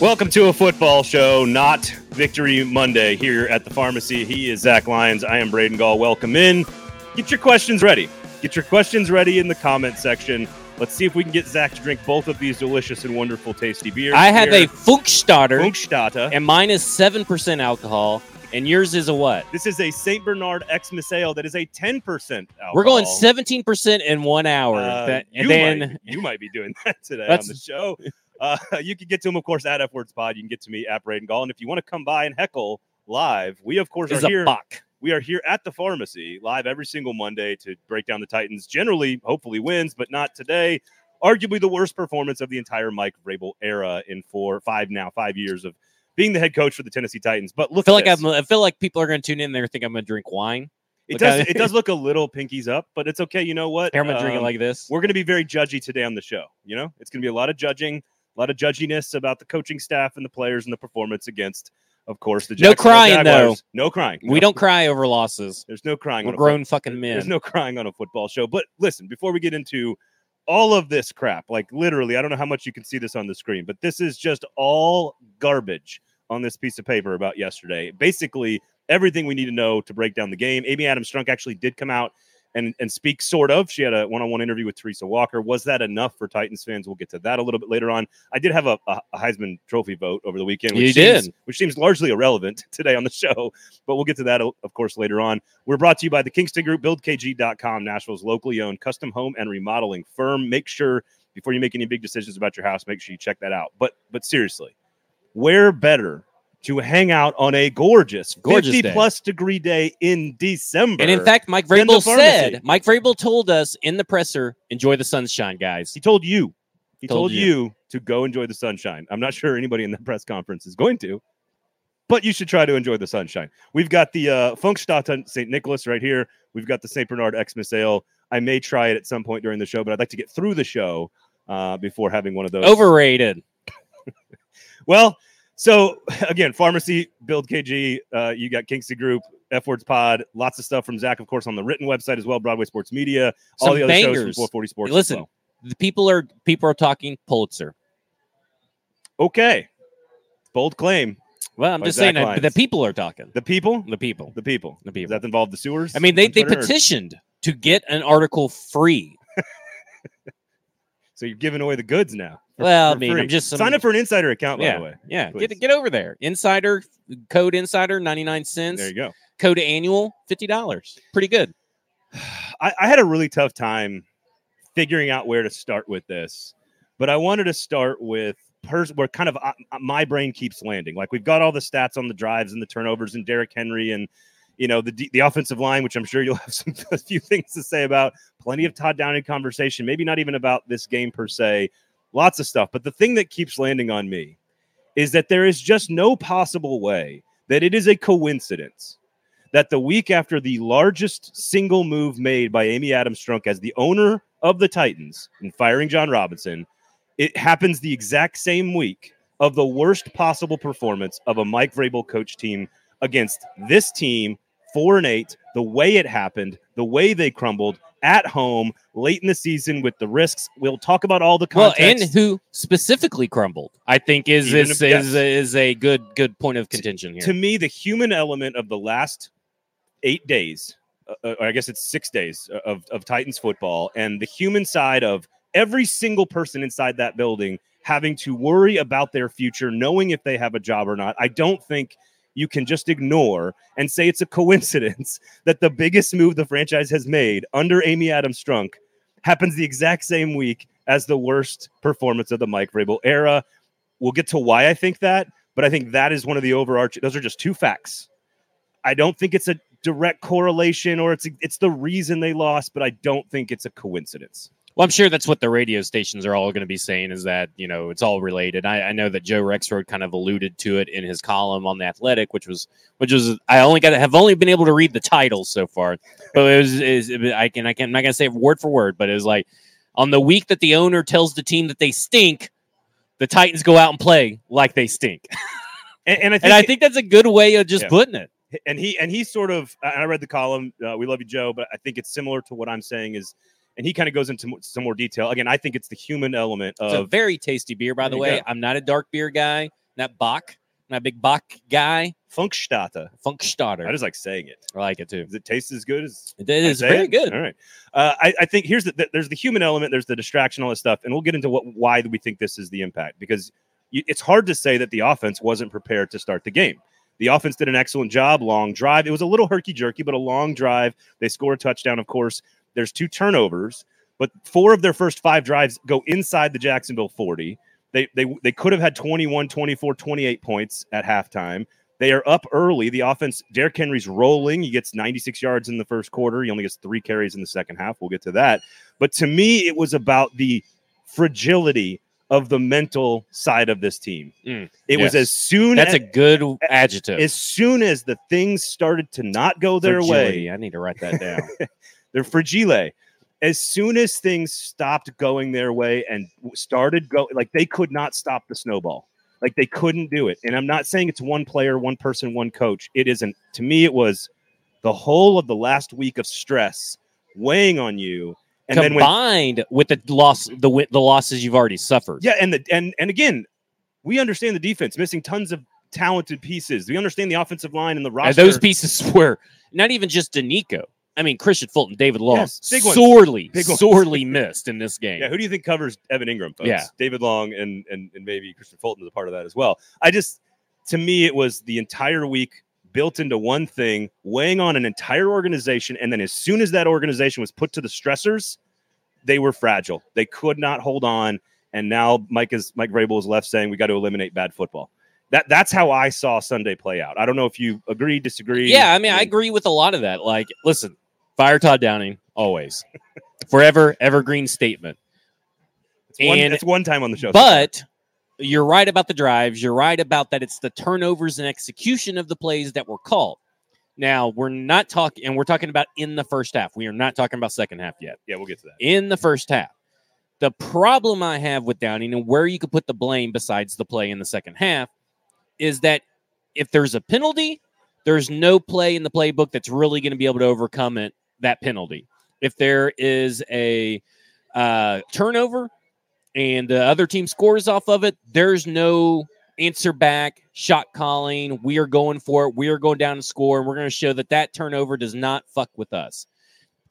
Welcome to a football show, not Victory Monday here at the pharmacy. He is Zach Lyons. I am Braden Gall. Welcome in. Get your questions ready. Get your questions ready in the comment section. Let's see if we can get Zach to drink both of these delicious and wonderful, tasty beers. I have Here, a Funkstarter, Funkstata. and mine is seven percent alcohol, and yours is a what? This is a St. Bernard Xmas Ale that is a 10% alcohol. We're going seventeen percent in one hour, Uh, That- and you then might, you might be doing that today on the show. Uh, you can get to him, of course, at F Words Pod. You can get to me at Braden Gall. And if you want to come by and heckle live, we, of course, are a here. buck. We are here at the pharmacy live every single Monday to break down the Titans. Generally, hopefully wins, but not today. Arguably the worst performance of the entire Mike Vrabel era in four, five now, five years of being the head coach for the Tennessee Titans. But I look, feel at like this. I'm, I feel like people are going to tune in there, think I'm going to drink wine. it look does it does look a little pinkies up, but it's okay. You know what? I'm gonna drink it Um, like this. we're going to be very judgy today on the show. You know, it's going to be a lot of judging, a lot of judginess about the coaching staff and the players and the performance against, of course, the No crying, though. No crying. We No. don't cry over losses. There's no crying. We're on a grown fucking men. There's no crying on a football show. But listen, before we get into all of this crap, like literally, I don't know how much you can see this on the screen, but this is just all garbage on this piece of paper about yesterday. Basically, everything we need to know to break down the game. Amy Adams Strunk actually did come out and, and speak sort of. She had a one on one interview with Teresa Walker. Was that enough for Titans fans? We'll get to that a little bit later on. I did have a, a, a Heisman Trophy vote over the weekend, which You seems, did. which seems largely irrelevant today on the show, but we'll get to that, of course, later on. We're brought to you by the Kingston Group, BuildKG.com, Nashville's locally owned custom home and remodeling firm. Make sure before you make any big decisions about your house, make sure you check that out. But but seriously, where better to hang out on a gorgeous, Gorgeous 50 day. plus degree day in December? And in fact, Mike Vrabel said, Mike Vrabel told us in the presser, enjoy the sunshine, guys. he told you, he told, Told you. you. to go enjoy the sunshine. I'm not sure anybody in the press conference is going to, but you should try to enjoy the sunshine. We've got the uh, Funkstadt St. Nicholas right here. We've got the St. Bernard Xmas Ale. I may try it at some point during the show, but I'd like to get through the show uh, before having one of those. Overrated. Well, so again, pharmacy, build KG. Uh, you got Kingston Group, F Words Pod, lots of stuff from Zach, of course, on the written website as well. Broadway Sports Media, all Some the other shows from bangers. 440 Sports. as Listen, well. the people are people are talking Pulitzer. okay, bold claim. Well, I'm just Zach saying that Lyons. the people are talking. The people, The people. the people, The Does people. that involved the sewers? I mean, they, they Twitter, or- petitioned to get an article free. So you're giving away the goods now. Well, I mean, free. I'm just sign up for an insider account, by yeah, the way. yeah. please. Get get over there. Insider code insider ninety nine cents. There you go. Code annual fifty dollars. Pretty good. I, I had a really tough time figuring out where to start with this, but I wanted to start with pers- where kind of uh, my brain keeps landing. Like we've got all the stats on the drives and the turnovers and Derrick Henry and you know the the offensive line, which I'm sure you'll have some a few things to say about. Plenty of Todd Downing conversation, maybe not even about this game per se. Lots of stuff, but the thing that keeps landing on me is that there is just no possible way that it is a coincidence that the week after the largest single move made by Amy Adams Strunk as the owner of the Titans in firing Jon Robinson, it happens the exact same week of the worst possible performance of a Mike Vrabel coach team against this team, four and eight, the way it happened, the way they crumbled at home late in the season with the risks. We'll talk about all the Well, and who specifically crumbled? I think is Even is, if- yes. is, is a good good point of contention here. to me, the human element of the last eight days, uh, uh, or I guess it's six days uh, of, of Titans football, and the human side of every single person inside that building having to worry about their future, knowing if they have a job or not. I don't think you can just ignore and say it's a coincidence that the biggest move the franchise has made under Amy Adams Strunk happens the exact same week as the worst performance of the Mike Vrabel era. We'll get to why I think that, but I think that is one of the overarching. Those are just two facts. I don't think it's a direct correlation or it's it's the reason they lost, but I don't think it's a coincidence. Well, I'm sure that's what the radio stations are all going to be saying is that, you know, it's all related. I, I know that Joe Rexrode kind of alluded to it in his column on the Athletic, which was, which was, I only got have only been able to read the titles so far, but it was, is I can, I can, I'm not going to say it word for word, but it was like on the week that the owner tells the team that they stink, the Titans go out and play like they stink. And, and I think, And I think that's a good way of just Yeah. putting it. and he and he sort of and I read the column. Uh, we love you, Joe, but I think it's similar to what I'm saying is, and he kind of goes into some more detail. Again, I think it's the human element It's a very tasty beer, by the way. go. I'm not a dark beer guy, that Bach, that big Bach guy, Funkstata. Funkstarter. I just like saying it. I like it too. Does it taste as good as It is very it? good. All right. Uh, I, I think here's the, the there's the human element, there's the distraction, all this stuff, and we'll get into what why we think this is the impact because you, it's hard to say that the offense wasn't prepared to start the game. The offense did an excellent job, long drive. It was a little herky jerky, but a long drive. They score a touchdown, of course. There's two turnovers, but four of their first five drives go inside the Jacksonville 40. They, they, they could have had 21, 24, 28 points at halftime. They are up early. The offense, Derrick Henry's rolling. He gets 96 yards in the first quarter. He only gets three carries in the second half. We'll get to that. But to me, it was about the fragility of the mental side of this team. Mm, it was as soon as That's as, a good adjective. as soon as the things started to not go their Fragility. way, I need to write that down. they're fragile. As soon as things stopped going their way and started go like they could not stop the snowball. Like they couldn't do it. And I'm not saying it's one player, one person, one coach. It isn't. To me, it was the whole of the last week of stress weighing on you. And then when Combined with the loss, the the losses you've already suffered. Yeah, and the and and again, we understand the defense missing tons of talented pieces. We understand the offensive line and the And roster. those pieces were not even just Denico. I mean, Kristian Fulton, David Long, Yes, big sorely, Big sorely missed in this game. Yeah, who do you think covers Evan Engram, folks? Yeah. David Long and and and maybe Kristian Fulton is a part of that as well. I just to me it was the entire week built into one thing, weighing on an entire organization, and then as soon as that organization was put to the stressors, they were fragile. They could not hold on. And now Mike is Mike Vrabel is left saying we got to eliminate bad football. That that's how I saw Sunday play out. I don't know if you agree, disagree. Yeah, I mean, I agree with a lot of that. Like, listen, fire Todd Downing always, forever, evergreen statement. It's one, and- it's one time on the show. But you're right about the drives. You're right about that. It's the turnovers and execution of the plays that were called. Now we're not talking, and we're talking about in the first half. We are not talking about second half yet. yeah, we'll get to that. In the first half, the problem I have with Downing and where you could put the blame besides the play in the second half is that if there's a penalty, there's no play in the playbook that's really going to be able to overcome it. That penalty. If there is a uh, turnover, and the other team scores off of it, there's no answer back, shot calling. We are going for it. We are going down to score, and we're going to show that that turnover does not fuck with us.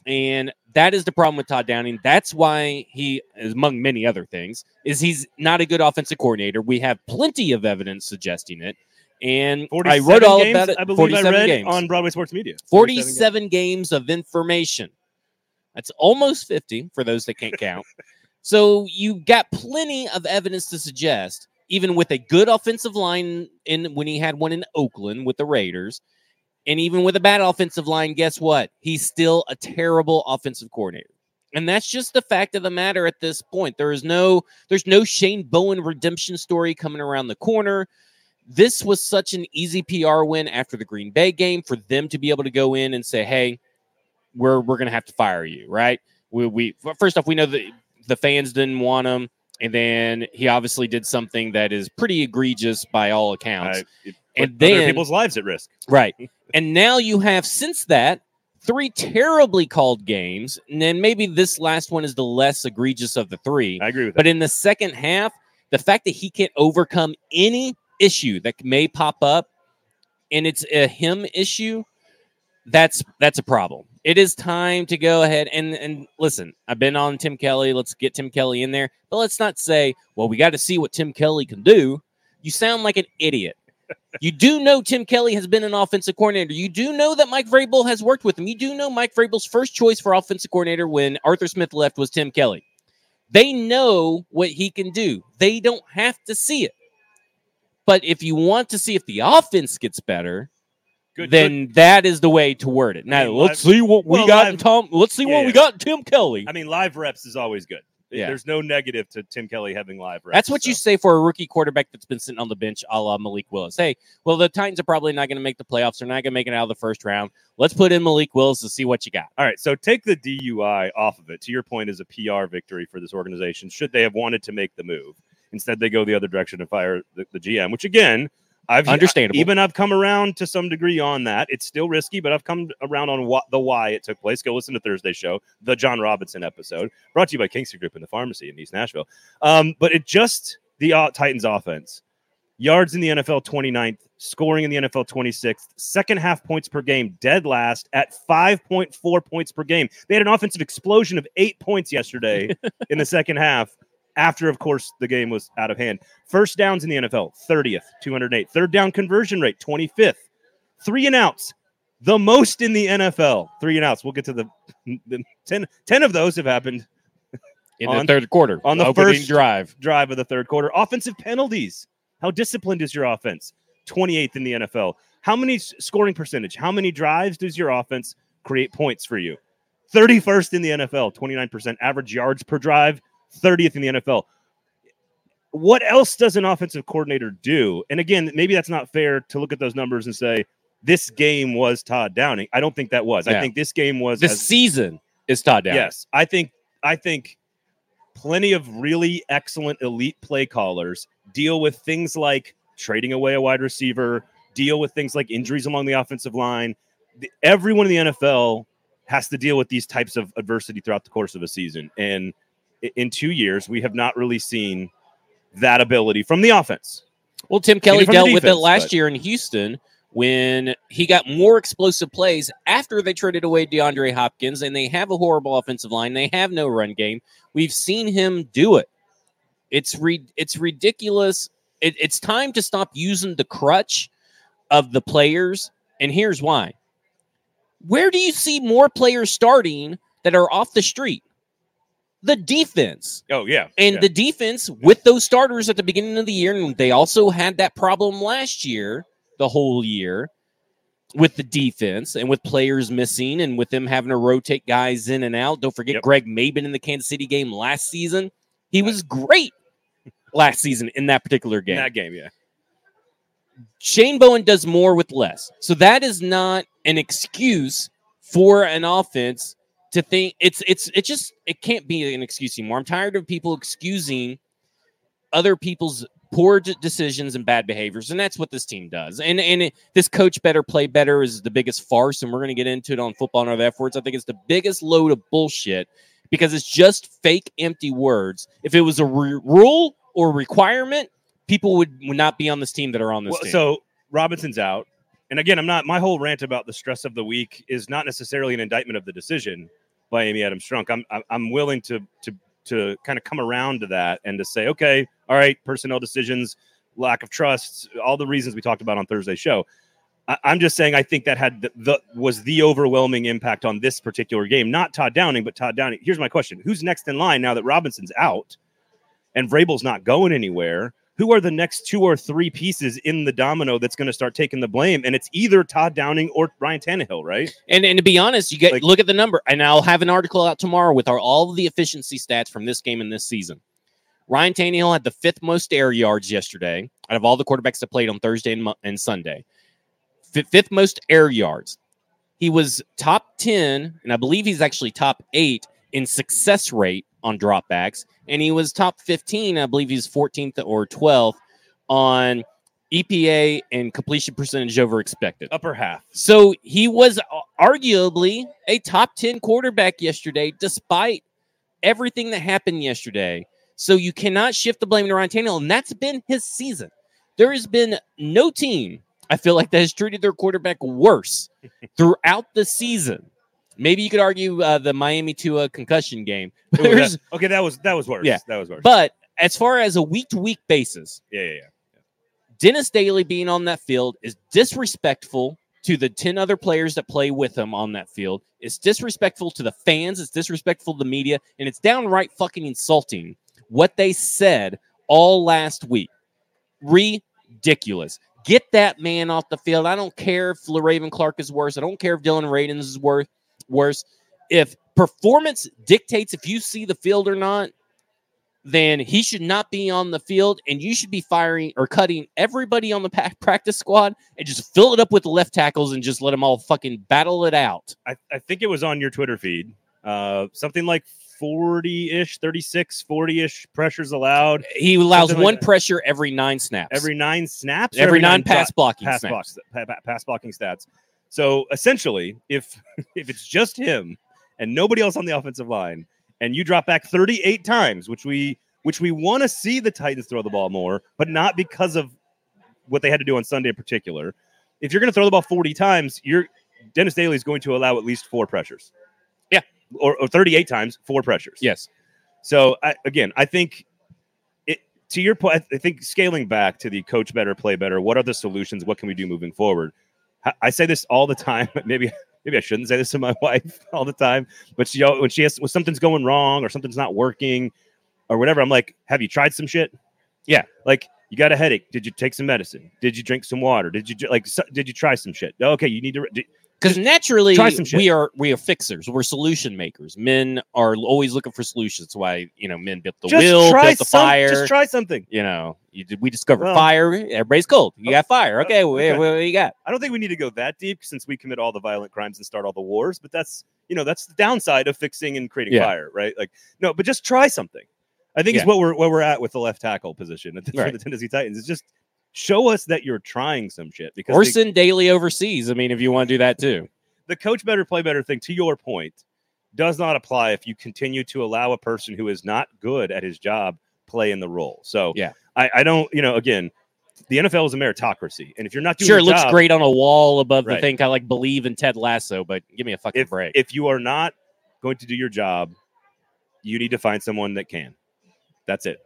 And that is the problem with Todd Downing. That's why he, among many other things, is he's not a good offensive coordinator. We have plenty of evidence suggesting it. And I 47 wrote all games, about it. I believe 47 I read games. on Broadway Sports Media. 47 games of information. That's almost 50 for those that can't count. so you got plenty of evidence to suggest, even with a good offensive line in when he had one in Oakland with the Raiders, and even with a bad offensive line, guess what? He's still a terrible offensive coordinator. And that's just the fact of the matter at this point. There is no there's no Shane Bowen redemption story coming around the corner this was such an easy PR win after the Green Bay game for them to be able to go in and say, "Hey, we're we're going to have to fire you." Right? We we first off, we know that the fans didn't want him, and then he obviously did something that is pretty egregious by all accounts. And then- people's lives at risk. Right. And now you have since that three terribly called games, and then maybe this last one is the less egregious of the three. I agree with that. But in the second half, the fact that he can't overcome any issue that may pop up and it's a him issue, that's that's a problem. It is time to go ahead and and listen. I've been on Tim Kelly. Let's get Tim Kelly in there. But let's not say, well, we got to see what Tim Kelly can do. You sound like an idiot. You do know Tim Kelly has been an offensive coordinator. You do know that Mike Vrabel has worked with him. You do know Mike Vrabel's first choice for offensive coordinator when Arthur Smith left was Tim Kelly. They know what he can do. They don't have to see it. But if you want to see if the offense gets better, Good, then that is the way to word it. Now mean, let's live- see what we well, got live- in Tom. Let's see Yeah, what we got in Tim Kelly. I mean, live reps is always good. Yeah. There's no negative to Tim Kelly having live reps. That's what you say for a rookie quarterback that's been sitting on the bench, a la Malik Willis. Hey, well, the Titans are probably not going to make the playoffs. They're not going to make it out of the first round. Let's put in Malik Willis to see what you got. All right, so take the DUI off of it. To your point, is a PR victory for this organization. Should they have wanted to make the move, instead they go the other direction and fire the, the GM. Which again, I've Understandable. Even I've come around to some degree on that. It's still risky, but I've come around on what the why it took place. Go listen to Thursday show, the Jon Robinson episode, brought to you by Kingston Group in the pharmacy in East Nashville. Um, but it just the uh, Titans offense. yards in the NFL 29th, scoring in the NFL 26th, second half points per game, dead last at 5.4 points per game. They had an offensive explosion of eight points yesterday in the second half. After, of course, the game was out of hand. First downs in the NFL, 30th, 208. Third down conversion rate, 25th. Three and outs, the most in the NFL. Three and outs. We'll get to the, the 10, 10 of those have happened in On- the third quarter on the first- drive. drive of the third quarter. Offensive penalties. How disciplined is your offense? 28th in the NFL. How many scoring percentage? How many drives does your offense create points for you? 31st in the NFL, 29% average yards per drive, 30th in the NFL. What else does an offensive coordinator do? And again, maybe that's not fair to look at those numbers and say this game was Todd Downing. I don't think that was. I think this game was This as- season is Todd Downing. Yes, I think I think plenty of really excellent elite play callers deal with things like trading away a wide receiver, deal with things like injuries along the offensive line. The- Everyone in the NFL has to deal with these types of adversity throughout the course of a season, and in two years, we have not really seen that ability from the offense. Well, Tim Kelly dealt with it last but- year in Houston when he got more explosive plays after they traded away DeAndre Hopkins and they have a horrible offensive line. They have no run game. We've seen him do it. It's re- it's ridiculous. It, it's time to stop using the crutch of the players. And here's why. Where do you see more players starting that are off the street? The defense. Oh yeah, And yeah. the defense with those starters at the beginning of the year, and they also had that problem last year, the whole year, with the defense and with players missing and with them having to rotate guys in and out. Don't forget Yep. Greg Mabin in the Kansas City game last season. He was great last season in that particular in game. that game, yeah. Shane Bowen does more with less. So that is not an excuse for an offense to think it's it's it just it can't be an excuse anymore. I'm tired of people excusing other people's poor d- decisions and bad behaviors, and that's what this team does. And and it, this coach better play better is the biggest farce, and we're going to get into it on football and other efforts. I think it's the biggest load of bullshit because it's just fake, empty words. If it was a re- rule or requirement, people would, would not be on this team that are on this Well, team. so Robinson's out, and again, I'm not. My whole rant about the stress of the week is not necessarily an indictment of the decision by Amy Adams Strunk. I'm I'm- willing to to to kind of come around to that and to say, okay, all right, personnel decisions, lack of trust, all the reasons we talked about on Thursday's show. I, I'm just saying, I think that had the, the was the overwhelming impact on this particular game. Not Todd Downing, but Todd Downing. Here's my question: Who's next in line now that Robinson's out and Vrabel's not going anywhere? Who are the next two or three pieces in the domino that's going to start taking the blame? And it's either Todd Downing or Ryan Tannehill, right? And and to be honest, you get Like- look at the number, and I'll have an article out tomorrow with our, all of the efficiency stats from this game and this season. Ryan Tannehill had the fifth most air yards yesterday out of all the quarterbacks that played on Thursday and, and Sunday. Fi fifth most air yards. He was top ten, and I believe he's actually top eight in success rate on dropbacks, and he was top fifteen. I believe he's fourteenth or twelfth on EPA and completion percentage over expected. Upper half. So he was uh, arguably a top 10 quarterback yesterday, despite everything that happened yesterday. So you cannot shift the blame to Ryan Tannehill, and that's been his season. There has been no team, I feel like, that has treated their quarterback worse throughout the season. Maybe you could argue uh, the Miami Tua concussion game. Ooh, that- okay, that was that was worse. Yeah. that was worse. but as far as a week to week basis, yeah, yeah, yeah. Dennis Daly being on that field is disrespectful to the 10 other players that play with him on that field. It's disrespectful to the fans. It's disrespectful to the media. And it's downright fucking insulting what they said all last week. Ridiculous. Get that man off the field. I don't care if Le'Raven Clark is worse. I don't care if Dillon Radunz is worth worse. If performance dictates if you see the field or not, then he should not be on the field, and you should be firing or cutting everybody on the practice squad and just fill it up with left tackles and just let them all fucking battle it out. I, I think it was on your Twitter feed. Uh, something like 40 ish, 36, 40 ish pressures allowed He allows Something one that. pressure every nine snaps, every nine snaps, or every, nine, dro- pass blocking pass snaps. pa- pass blocking stats. So essentially, if if it's just him and nobody else on the offensive line, and you drop back 38 times, which we which we want to see the Titans throw the ball more, but not because of what they had to do on Sunday in particular. If you're going to throw the ball 40 times, you're Dennis Daly is going to allow at least four pressures. Yeah. Or, or 38 times, four pressures. Yes. So I, again, I think it to your point. I think scaling back to the coach better, play better. What are the solutions? What can we do moving forward? I- say this all the time. Maybe maybe I shouldn't say this to my wife all the time, but she when she has when something's going wrong or something's not working or whatever, I'm like, have you tried some shit? Yeah. Like you got a headache. Did you take some medicine? Did you drink some water? Did you like? So, did you try some shit? Okay, you need to. Did, Because naturally, try some shit. we are we are fixers. We're solution makers. Men are always looking for solutions. That's why you know men built the just try built the some- fire. Just try something. you know, you we discovered Well- fire. Everybody's cold. You oh, got fire. Okay, Oh, what, okay. what, you got? I don't think we need to go that deep since we commit all the violent crimes and start all the wars. But that's you know that's the downside of fixing and creating Yeah. fire, right? Like no, but just try something. I think Yeah. is what we're what we're at with the left tackle position at the, for the Tennessee Titans. Is just show us that you're trying some shit because Or send Daly overseas. I mean, if you want to do that too. the coach better play better thing to your point does not apply if you continue to allow a person who is not good at his job play in the role. So Yeah. I, I don't you know again. The NFL is a meritocracy, and if you're not doing Sure, it looks job- great on a wall above the thing, of like believe in Ted Lasso, but give me a fucking if break. if you are not going to do your job, you need to find someone that can. That's it.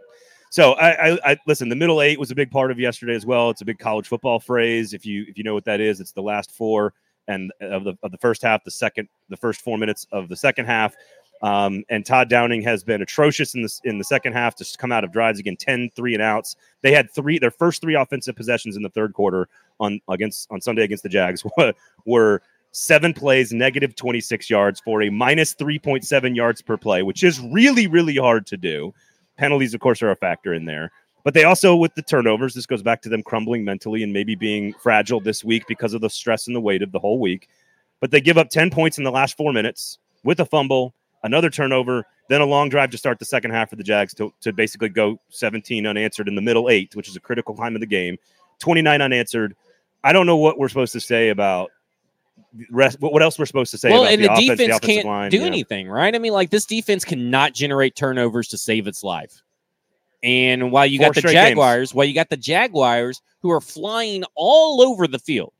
So I, I, I listen. The middle eight was a big part of yesterday as well. It's a big college football phrase. If you if you know what that is, it's the last four and of the of the first half, the second, the first four minutes of the second half. Um, and Todd Downing has been atrocious in the in the second half to come out of drives again 10 3 and outs. They had three their first three offensive possessions in the third quarter on against on Sunday against the Jags were seven plays, negative 26 yards for a minus 3.7 yards per play, which is really, really hard to do. Penalties, of course, are a factor in there. But they also, with the turnovers, this goes back to them crumbling mentally and maybe being fragile this week because of the stress and the weight of the whole week. But they give up 10 points in the last four minutes with a fumble, another turnover, then a long drive to start the second half for the Jags to, to basically go 17 unanswered in the middle eight, which is a critical time of the game, 29 unanswered. I don't know what we're supposed to say about rest. What else we're supposed to say well, about and the, the, offense, defense the can't line? do yeah. anything, right? I mean, like this defense cannot generate turnovers to save its life. And while you Four got the straight games. Jaguars, while you got the Jaguars who are flying all over the field,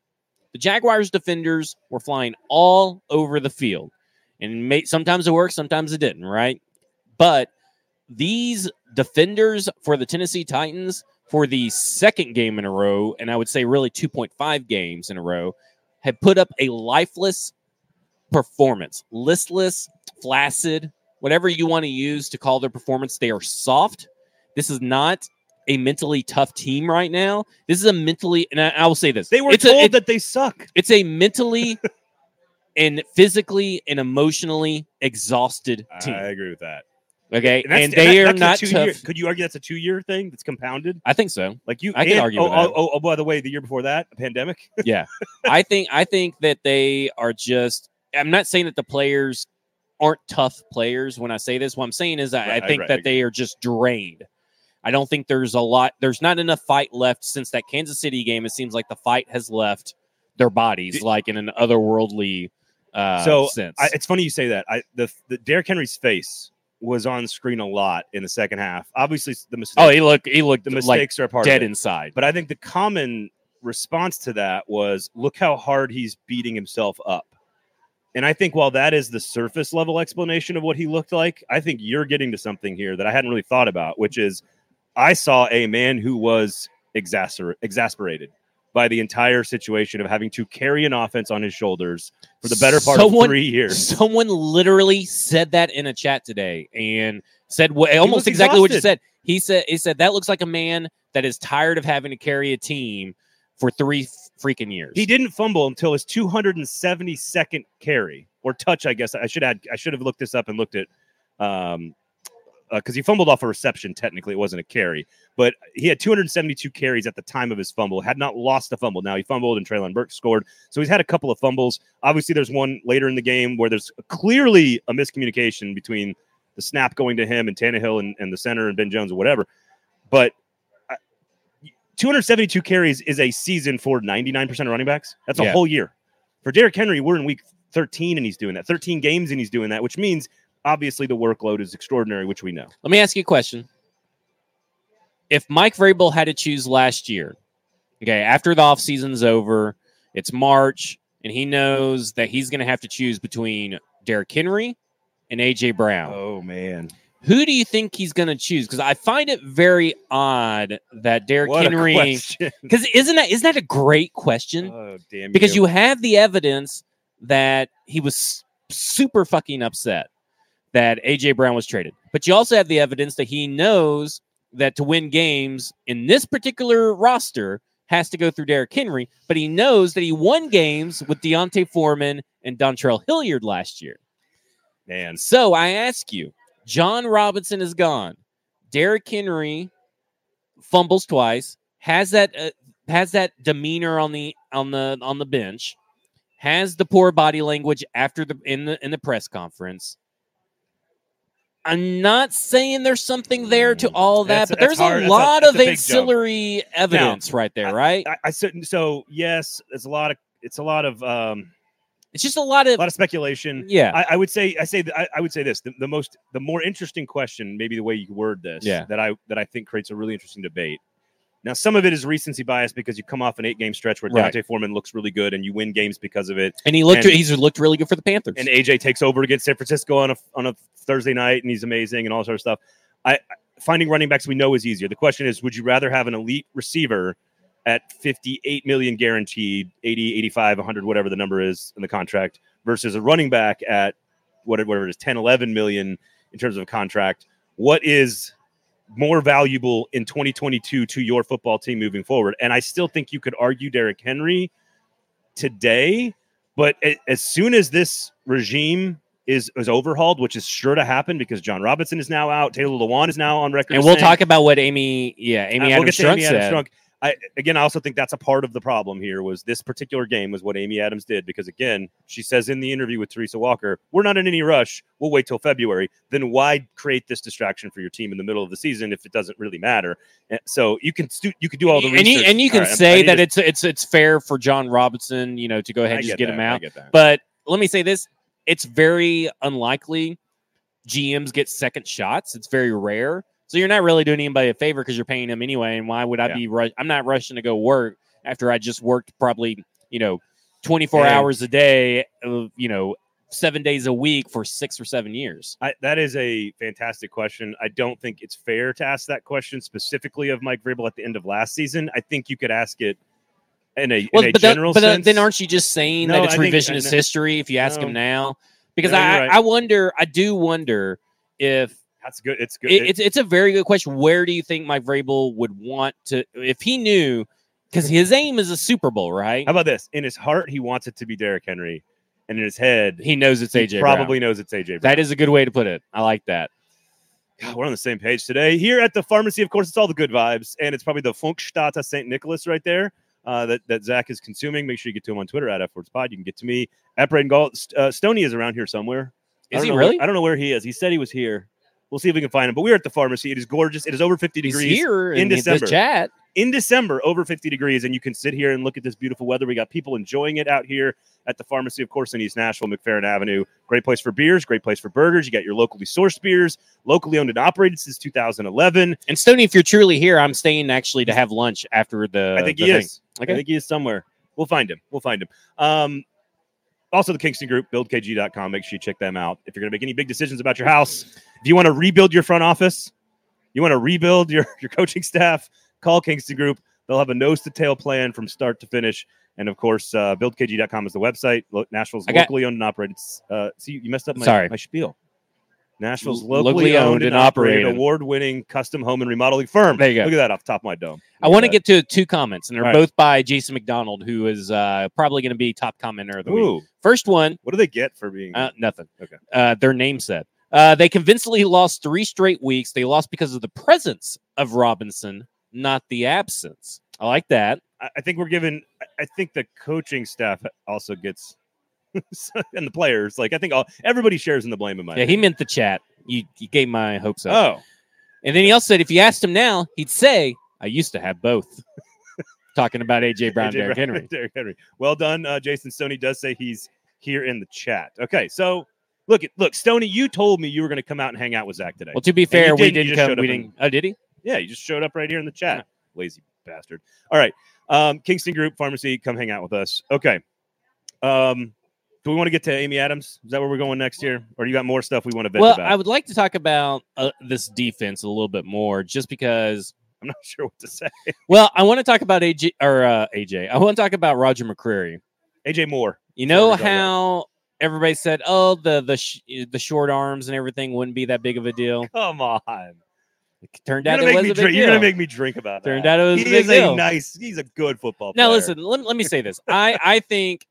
the Jaguars defenders were flying all over the field, and may, sometimes it worked, sometimes it didn't, right? But these defenders for the Tennessee Titans for the second game in a row, and I would say really 2.5 games in a row, have put up a lifeless performance. Listless, flaccid, whatever you want to use to call their performance. They are soft. This is not a mentally tough team right now. This is a mentally, and I, I will say this: They were it's told a, it- that they suck. it's a mentally and physically and emotionally exhausted team. I agree with that. Okay, that's- and they that- are not two-year- Could you argue that's a two-year thing that's compounded? I think so. Like you, I can argue Oh, that. oh, oh, oh, by the way, the year before that, a pandemic. yeah i think i think that they are just i'm not saying that the players aren't tough players when i say this what i'm saying is i, Right, I think right, that I they are just drained i don't think there's a lot there's not enough fight left since that kansas city game it seems like the fight has left their bodies Did- like in an otherworldly uh So, sense I, it's funny you say that. I the the Derrick Henry's face was on screen a lot in the second half. Obviously, the mistakes, oh he looked he looked the like mistakes are part dead of it. inside But I think the common response to that was, look how hard he's beating himself up. And I think while that is the surface level explanation of what he looked like, I think you're getting to something here that I hadn't really thought about, which is I saw a man who was exasper- exasperated by the entire situation of having to carry an offense on his shoulders for the better part Someone- of three years. Someone literally said that in a chat today and said what almost exactly what you said. He said he said that looks like a man that is tired of having to carry a team for three freaking years. He didn't fumble until his 272nd carry or touch. I guess I should add. I should have looked this up and looked at um because he fumbled off a reception. Technically, it wasn't a carry, but he had 272 carries at the time of his fumble. Had not lost a fumble. Now he fumbled and Traylon Burke scored. So he's had a couple of fumbles. Obviously, there's one later in the game where there's clearly a miscommunication between the snap going to him and Tannehill and, and the center and Ben Jones or whatever. But uh, 272 carries is a season for 99% of running backs. That's a Yeah. whole year. For Derrick Henry, we're in week 13 and he's doing that. 13 games and he's doing that, which means obviously the workload is extraordinary, which we know. Let me ask you a question. If Mike Vrabel had to choose last year Okay, after the offseason's over, it's March, and he knows that he's going to have to choose between Derrick Henry and AJ Brown. Oh man, Who do you think he's going to choose? Because I find it very odd that Derrick what Henry. Because isn't that isn't that a great question? Oh damn! because you have the evidence that he was super fucking upset that AJ Brown was traded. But you also have the evidence that he knows that to win games in this particular roster has to go through Derrick Henry, but he knows that he won games with D'Onta Foreman and Dontrell Hilliard last year. And So I ask you, Jon Robinson is gone. Derrick Henry fumbles twice, has that uh, has that demeanor on the on the on the bench, has the poor body language after the in the in the press conference. I'm not saying there's something there to all that, That's- but that's there's a That's a- lot that's of a big jump. ancillary evidence right there, right? I, I said so. Yes, it's a lot of it's a lot of um it's just a lot of a of lot of speculation. yeah. I, I would say I say I, I would say this the, the most the more interesting question maybe the way you word this Yeah. that I that I think creates a really interesting debate. Now some of it is recency bias because you come off an eight game stretch where Right. D'Onta Foreman looks really good and you win games because of it. and he looked and- he's looked really good for the Panthers. And AJ takes over against San Francisco on a on a Thursday night and he's amazing and all sort of stuff. I finding running backs we know is easier. The question is would you rather have an elite receiver at 58 million guaranteed, 80, 85, 100 whatever the number is in the contract versus a running back at whatever, whatever it is 10 11 million in terms of a contract. What is more valuable in 2022 to your football team moving forward? And I still think you could argue Derrick Henry today, but as soon as this regime is is overhauled, which is sure to happen because Jon Robinson is now out, Taylor Lewan is now on record, and we'll saying- talk about what Amy, yeah, Amy uh, we'll Adams Strunk Amy Adams said. Strunk. I again, I also think that's a part of the problem here. Was this particular game was what Amy Adams did because again, she says in the interview with Teresa Walker, "We're not in any rush. We'll wait till February." Then why create this distraction for your team in the middle of the season if it doesn't really matter? And so you can stu- you can do all the and you research. and you can right, say that to- it's it's it's fair for Jon Robinson, you know, to go ahead and just get that, him out. get. But let me say this: it's very unlikely GMs get second shots. It's very rare. So you're not really doing anybody a favor because you're paying them anyway. And why would I Yeah. be rush? I'm not rushing to go work after I just worked probably you know 24 Yeah. hours a day, uh, you know, seven days a week for six or seven years. I, that is a fantastic question. I don't think it's fair to ask that question specifically of Mike Vrabel at the end of last season. I think you could ask it in a, Well, in a but, then- general but uh, sense. then aren't you just saying No, that it's I revisionist I history if you ask No. him now? Because No, I, right. I wonder, I do wonder if That's good. It's good. it, it's it's a very good question. Where do you think Mike Vrabel would want to if he knew? Because his aim is a Super Bowl, right? How about this? In his heart, he wants it to be Derrick Henry, and in his head, He knows it's he AJ. probably Brown. knows it's AJ. Brown. That is a good way to put it. I like that. God, we're on the same page today. Here at the pharmacy, of course, it's all the good vibes, and it's probably the Funkstata St. Nicholas right there uh, that, that Zach is consuming. Make sure you get to him on Twitter at FWordsPod. You can get to me at Braden Gall. Uh, Stoney is around here somewhere. Is he know really? I don't know where he is. He said he was here. We'll see if we can find him. But we're at the pharmacy. It is gorgeous. It is over 50 He's degrees. here in December. chat. in December, over 50 degrees, and you can sit here and look at this beautiful weather. We got people enjoying it out here at the pharmacy, of course, in East Nashville, McFerrin Avenue. Great place for beers, great place for burgers. You got your locally sourced beers, locally owned and operated since 2011. And Stoney, if you're truly here, I'm staying actually to have lunch after the. I think the he thing. is. Okay. I think he is somewhere. We'll find him. We'll find him. Um, also, the Kingston Group, buildkg.com. Make sure you check them out. If you're going to make any big decisions about your house, if you want to rebuild your front office, you want to rebuild your, your coaching staff, call Kingston Group. They'll have a nose to tail plan from start to finish. And of course, uh, buildkg.com is the website. Nashville's got- locally owned and operated. Uh, see, you messed up my, Sorry. my spiel. Nashville's L- locally, owned, and operated, award-winning custom home and remodeling firm. There you go. Look at that off the top of my dome. I want to get to two comments, and they're Right. both by Jason McDonald, who is uh, probably going to be top commenter of the week. First one, what do they get for being? uh, nothing. Okay. Uh, their name said uh, they convincingly lost three straight weeks. They lost because of the presence of Robinson, not the absence. I like that. I, I think we're given. I think the coaching staff also gets, and the players. Like I think all everybody shares in the blame in my. Yeah, he meant the chat. You, you gave my hopes up. Oh, And then he also said, if you asked him now, he'd say, I used to have both. Talking about AJ Brown, AJ Derrick Henry. Derrick Henry. Well done, uh, Jason Stoney does say he's here in the chat. Okay, so look at look, Stoney, you told me you were going to come out and hang out with Zach today. Well, to be fair, we didn't, come. We didn't. Oh, did he? yeah, you just showed up right here in the chat. Lazy bastard. All right. Um, Kingston Group Pharmacy, come hang out with us. Okay. Um, do we want to get to Amy Adams? Is that where we're going next year, or you got more stuff we want to vent Well, about? I would like to talk about uh, this defense a little bit more, just because. I'm not sure what to say. Well, I want to talk about AJ or uh, AJ. I want to talk about Roger McCreary. AJ Moore. You know we're talking about. how everybody said, "Oh, the the sh- the short arms and everything wouldn't be that big of a deal." Come on. It turned out it make was me a big drink, you're gonna make me drink about Turned out it was he a big is deal. a nice. He's a good football player. Now, listen. Let, let me say this. I I think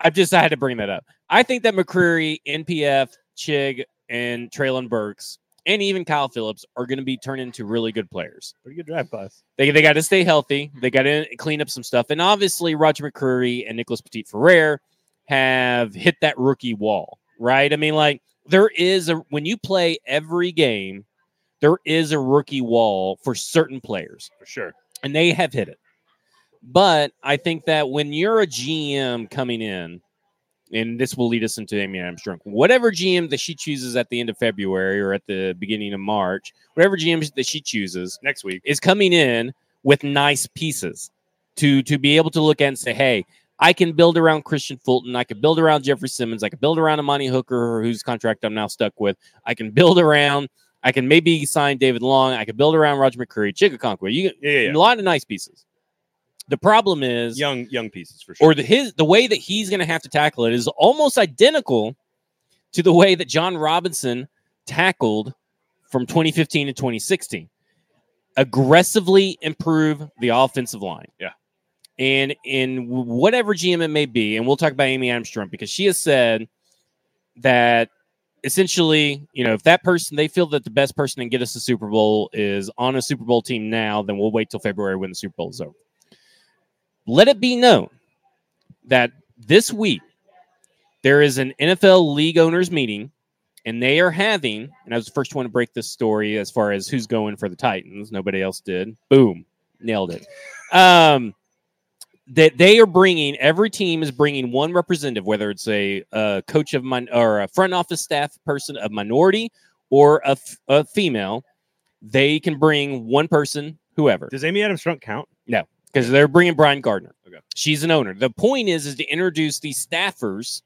I've just I had to bring that up. I think that McCreary, NPF, Chig, and Treylon Burks, and even Kyle Phillips are going to be turned into really good players. Pretty good draft class. They, they got to stay healthy. They got to clean up some stuff. And obviously, Roger McCreary and Nicholas Petit-Frere have hit that rookie wall, right? I mean, like, there is a, when you play every game, there is a rookie wall for certain players, For sure. and they have hit it. But I think that when you're a GM coming in, and this will lead us into Amy Adams Drunk, whatever GM that she chooses at the end of February or at the beginning of March, whatever GM that she chooses, Next week. is coming in with nice pieces to to be able to look at and say, hey, I can build around Kristian Fulton. I can build around Jeffrey Simmons. I can build around Amani Hooker, whose contract I'm now stuck with. I can build around. I can maybe sign David Long. I can build around Roger McCreary, Chig Okonkwo. You yeah, yeah. a lot of nice pieces. The problem is, Young, young pieces for sure. or the his the way that he's going to have to tackle it is almost identical to the way that Jon Robinson tackled from 2015 to 2016. Aggressively improve the offensive line. Yeah. And in whatever GM it may be, and we'll talk about Amy Adams Trump because she has said that essentially, you know, if that person they feel that the best person to get us the Super Bowl is on a Super Bowl team now, then we'll wait till February when the Super Bowl is over. Let it be known that this week there is an NFL league owners meeting, and they are having, and I was the first one to break this story as far as who's going for the Titans. Nobody else did. Boom, nailed it. Um, that they are bringing every team is bringing one representative, whether it's a, uh coach of mine or a front office staff person of minority or a, f- a female. They can bring one person, whoever Does Amy Adams Trunk count? Because they're bringing Brian Gardner. Okay. She's an owner. The point is, is to introduce these staffers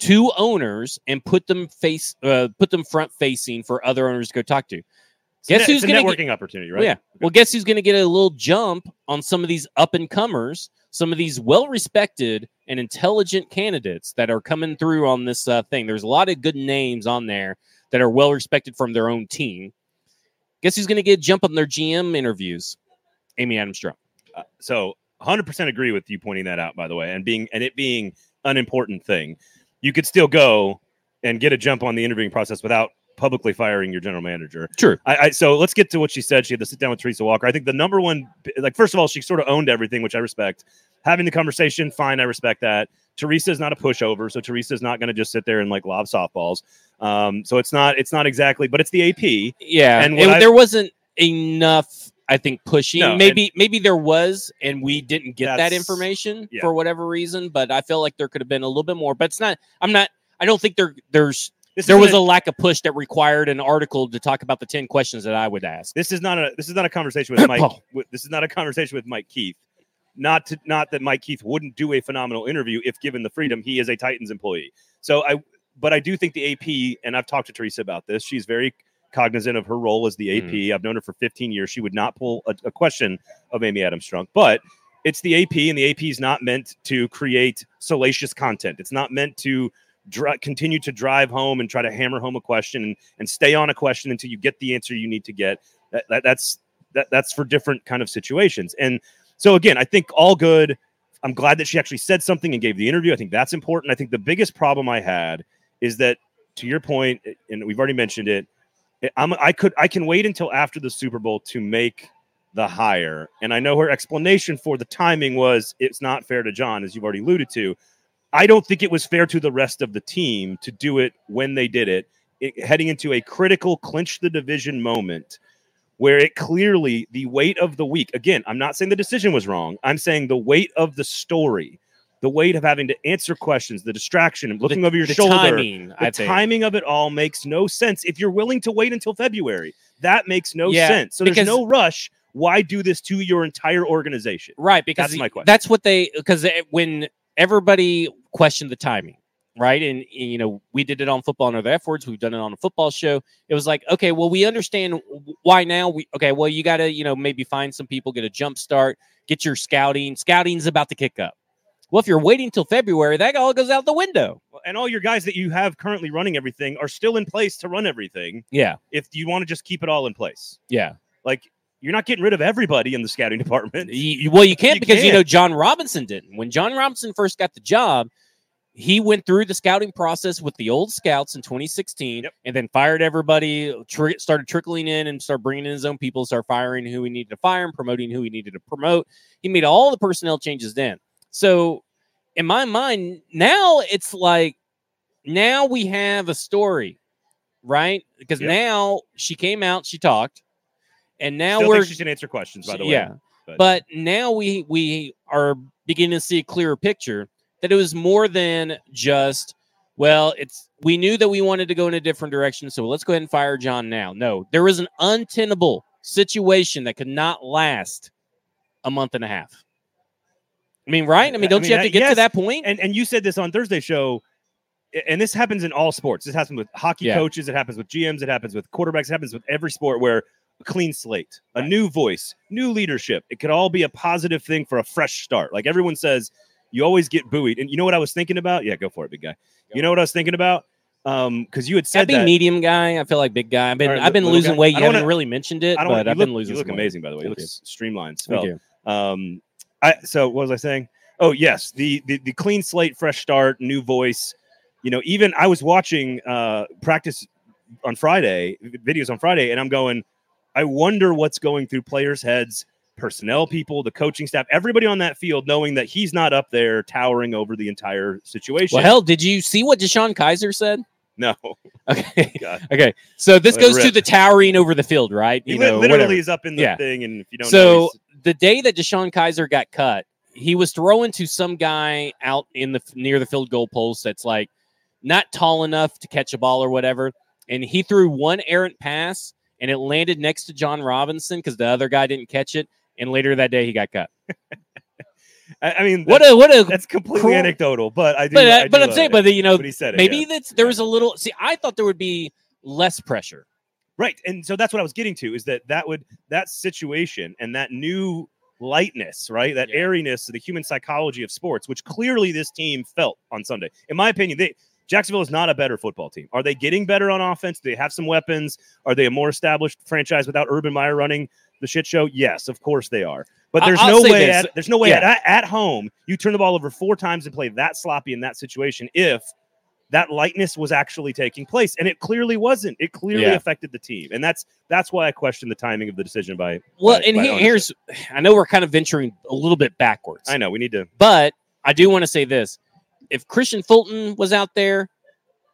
to owners and put them face, uh, put them front facing for other owners to go talk to. It's Guess a, who's gonna networking get- opportunity, right? yeah. Well, guess who's going to get a little jump on some of these up and comers, some of these well respected and intelligent candidates that are coming through on this uh, thing. There's a lot of good names on there that are well respected from their own team. Guess who's going to get a jump on their GM interviews? Amy Adams Trump. Uh, so 100% agree with you pointing that out by the way and being and it being an important thing. You could still go and get a jump on the interviewing process without publicly firing your general manager. True. I, I so let's get to what she said. She had to sit down with teresa walker. I think the number one like first of all she sort of owned everything which i respect. Having the conversation fine i respect that. Teresa is not a pushover so teresa is not going to just sit there and like lob softballs. Um so it's not it's not exactly but it's the ap Yeah, And and what I- there wasn't enough. I think pushing. No, and- maybe maybe there was, and we didn't get that information yeah. for whatever reason. But I feel like there could have been a little bit more. But it's not. I'm not. I don't think there there's This there was a lack of push that required an article to talk about the ten questions that I would ask. This is not a this is not a conversation with Mike. Oh. With, this is not a conversation with Mike Keith. Not to not that Mike Keith wouldn't do a phenomenal interview if given the freedom. He is a Titans employee. So I but I do think the AP and I've talked to Teresa about this. She's very cognizant of her role as the AP. Mm. I've known her for 15 years. She would not pull a, a question of Amy Adams Strunk, but it's the AP, and the AP is not meant to create salacious content. It's not meant to continue to drive home and try to hammer home a question and, and stay on a question until you get the answer you need to get. That, that, that's that, that's for different kind of situations. And so again, I think all good. I'm glad that she actually said something and gave the interview. I think that's important. I think the biggest problem I had is that, to your point, and we've already mentioned it, I'm, I could I can wait until after the Super Bowl to make the hire. And I know her explanation for the timing was it's not fair to Jon, as you've already alluded to. I don't think it was fair to the rest of the team to do it when they did it, it heading into a critical clinch the division moment where it clearly the weight of the week again i'm not saying the decision was wrong i'm saying the weight of the story the weight of having to answer questions the distraction and looking over your the shoulder timing, the I think. timing of it all makes no sense if you're willing to wait until february that makes no Yeah, sense so there's no rush why do this to your entire organization? Right, because That's my question. That's what they because eh, when everybody questioned the timing, right? And, and, you know, we did it on football and other F words. We've done it on a football show. It was like, okay, well, we understand why now. We okay, well, you got to you know maybe find some people, get a jump start, get your scouting. Scouting's about to kick up. Well, if you're waiting till February, that all goes out the window. And all your guys that you have currently running everything are still in place to run everything. Yeah, If you want to just keep it all in place, yeah. like you're not getting rid of everybody in the scouting department. You- you- well, you can't You because you can't. know Jon Robinson didn't. When Jon Robinson first got the job, he went through the scouting process with the old scouts in 2016, Yep. and then fired everybody. Tri- started trickling in and started bringing in his own people. Start firing who he needed to fire and promoting who he needed to promote. He made all the personnel changes then. So, in my mind, now it's like now we have a story, right? Because Yep. now she came out, she talked, and now Still we're she should answer questions, by the way. yeah. but- But now we we are beginning to see a clearer picture that it was more than just well, it's we knew that we wanted to go in a different direction, so let's go ahead and fire Jon now. No, there was an untenable situation that could not last a month and a half. I mean, right? I mean, don't mean, you have to get to that point? and and you said this on Thursday show, and this happens in all sports. This happens with hockey Yeah. coaches. It happens with GMs. It happens with quarterbacks. It happens with every sport where a clean slate, a new voice, new leadership. It could all be a positive thing for a fresh start. Like everyone says, you always get buoyed. And you know what I was thinking about? Yeah, go for it, big guy. You know what I was thinking about? Um, because you had said I'd be that. medium guy. I feel like big guy. I've been right, I've been losing guy. weight. I You haven't wanna- really mentioned it, I don't. but you I've look, been losing. You look amazing, by the way. Thank looks streamlined. Thank you. Um, I so what was I saying? Oh yes, the the, the clean slate, fresh start, new voice. You know, even I was watching uh, practice on Friday, videos on Friday, and I'm going. I wonder what's going through players' heads, personnel people, the coaching staff, everybody on that field, knowing that he's not up there towering over the entire situation. Well, hell, did you see what Deshaun Kaiser said? no, Okay. God. Okay. So this goes to the towering over the field, right? he You li- know, literally whatever. is up in the Yeah. thing, and if you don't know, So he's- the day that Deshaun Kaiser got cut, he was throwing to some guy out in the near the field goal post that's like not tall enough to catch a ball or whatever, and he threw one errant pass and it landed next to Jon Robinson because the other guy didn't catch it, and later that day he got cut. I, I mean, What a what a that's completely anecdotal, but I do. but I uh, do but I'm saying, it. but you know, But he said it, maybe yeah. that's there was a little. See, I thought there would be less pressure. Right. And so that's what I was getting to is that that would that situation and that new lightness, right? That Yeah. airiness of the human psychology of sports, which clearly this team felt on Sunday. In my opinion, they Jacksonville is not a better football team. Are they getting better on offense? Do they have some weapons? Are they a more established franchise without Urban Meyer running the shit show? Yes, of course they are. But there's I'll no way at, there's no way Yeah. at, at home you turn the ball over four times and play that sloppy in that situation if that lightness was actually taking place and it clearly wasn't it clearly Yeah. affected the team and that's that's why i question the timing of the decision by Well, by- and by he- here's I know we're kind of venturing a little bit backwards. i know we need to But I do want to say this: if Kristian Fulton was out there,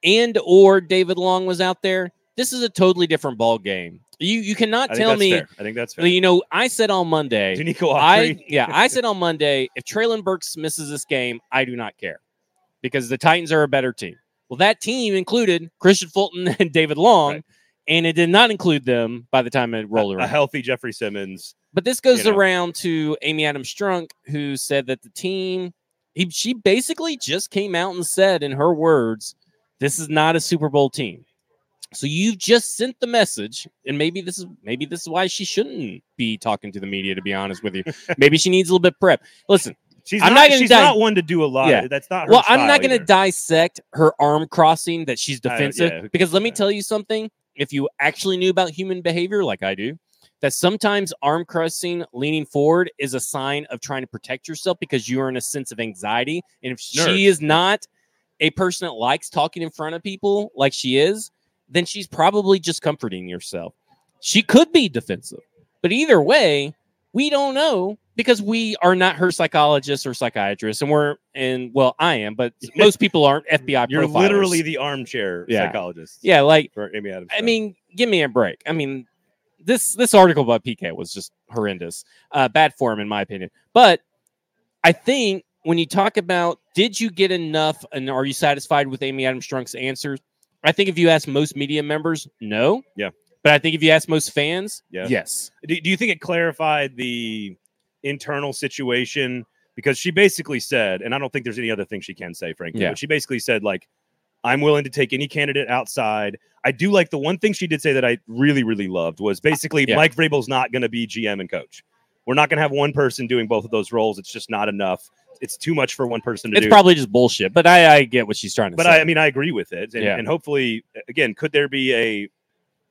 and or David Long was out there, this is a totally different ball game. You you cannot i tell me. fair. i think that's fair You know, I said on Monday. I yeah, I said on Monday if Treylon Burks misses this game, I do not care because the Titans are a better team. Well, that team included Kristian Fulton and David Long, Right. and it did not include them by the time it rolled a, around. a healthy jeffery simmons But this goes you know. around to Amy Adams Strunk, who said that the team, he, she basically just came out and said, in her words, this is not a Super Bowl team. So you've just sent the message, and maybe this is maybe this is why she shouldn't be talking to the media. To be honest with you, maybe she needs a little bit prep. Listen, she's I'm not, not gonna she's di- not one to do a lot Yeah. that's not her well, I'm not going to dissect her arm crossing that she's Uh, defensive yeah, because let me tell you something. If you actually knew about human behavior, like I do, that sometimes arm crossing, leaning forward, is a sign of trying to protect yourself because you are in a sense of anxiety. And if Nerves. she is not a person that likes talking in front of people like she is, then she's probably just comforting yourself. She could be defensive, but either way, we don't know because we are not her psychologists or psychiatrists, and we're and well, I am, but most people aren't FBI. you're profilers. literally the armchair Yeah. psychologist yeah. Like for amy adams I mean, give me a break. I mean, this this article by PK was just horrendous, uh, bad form in my opinion. But I think when you talk about did you get enough and are you satisfied with Amy Adams Strunk's answers? I think if you ask most media members, no. Yeah. But I think if you ask most fans, Yeah. yes. Do, do you think it clarified the internal situation? Because she basically said, and I don't think there's any other thing she can say, frankly, Yeah. but she basically said, like, I'm willing to take any candidate outside. I do like the one thing she did say that I really, really loved was basically Yeah. Mike Vrabel's not going to be GM and coach. We're not going to have one person doing both of those roles. It's just not enough. It's too much for one person to It's do. It's probably just bullshit, but I, I get what she's trying to but say. I, I mean, I agree with it. And, Yeah. and hopefully, again, could there be a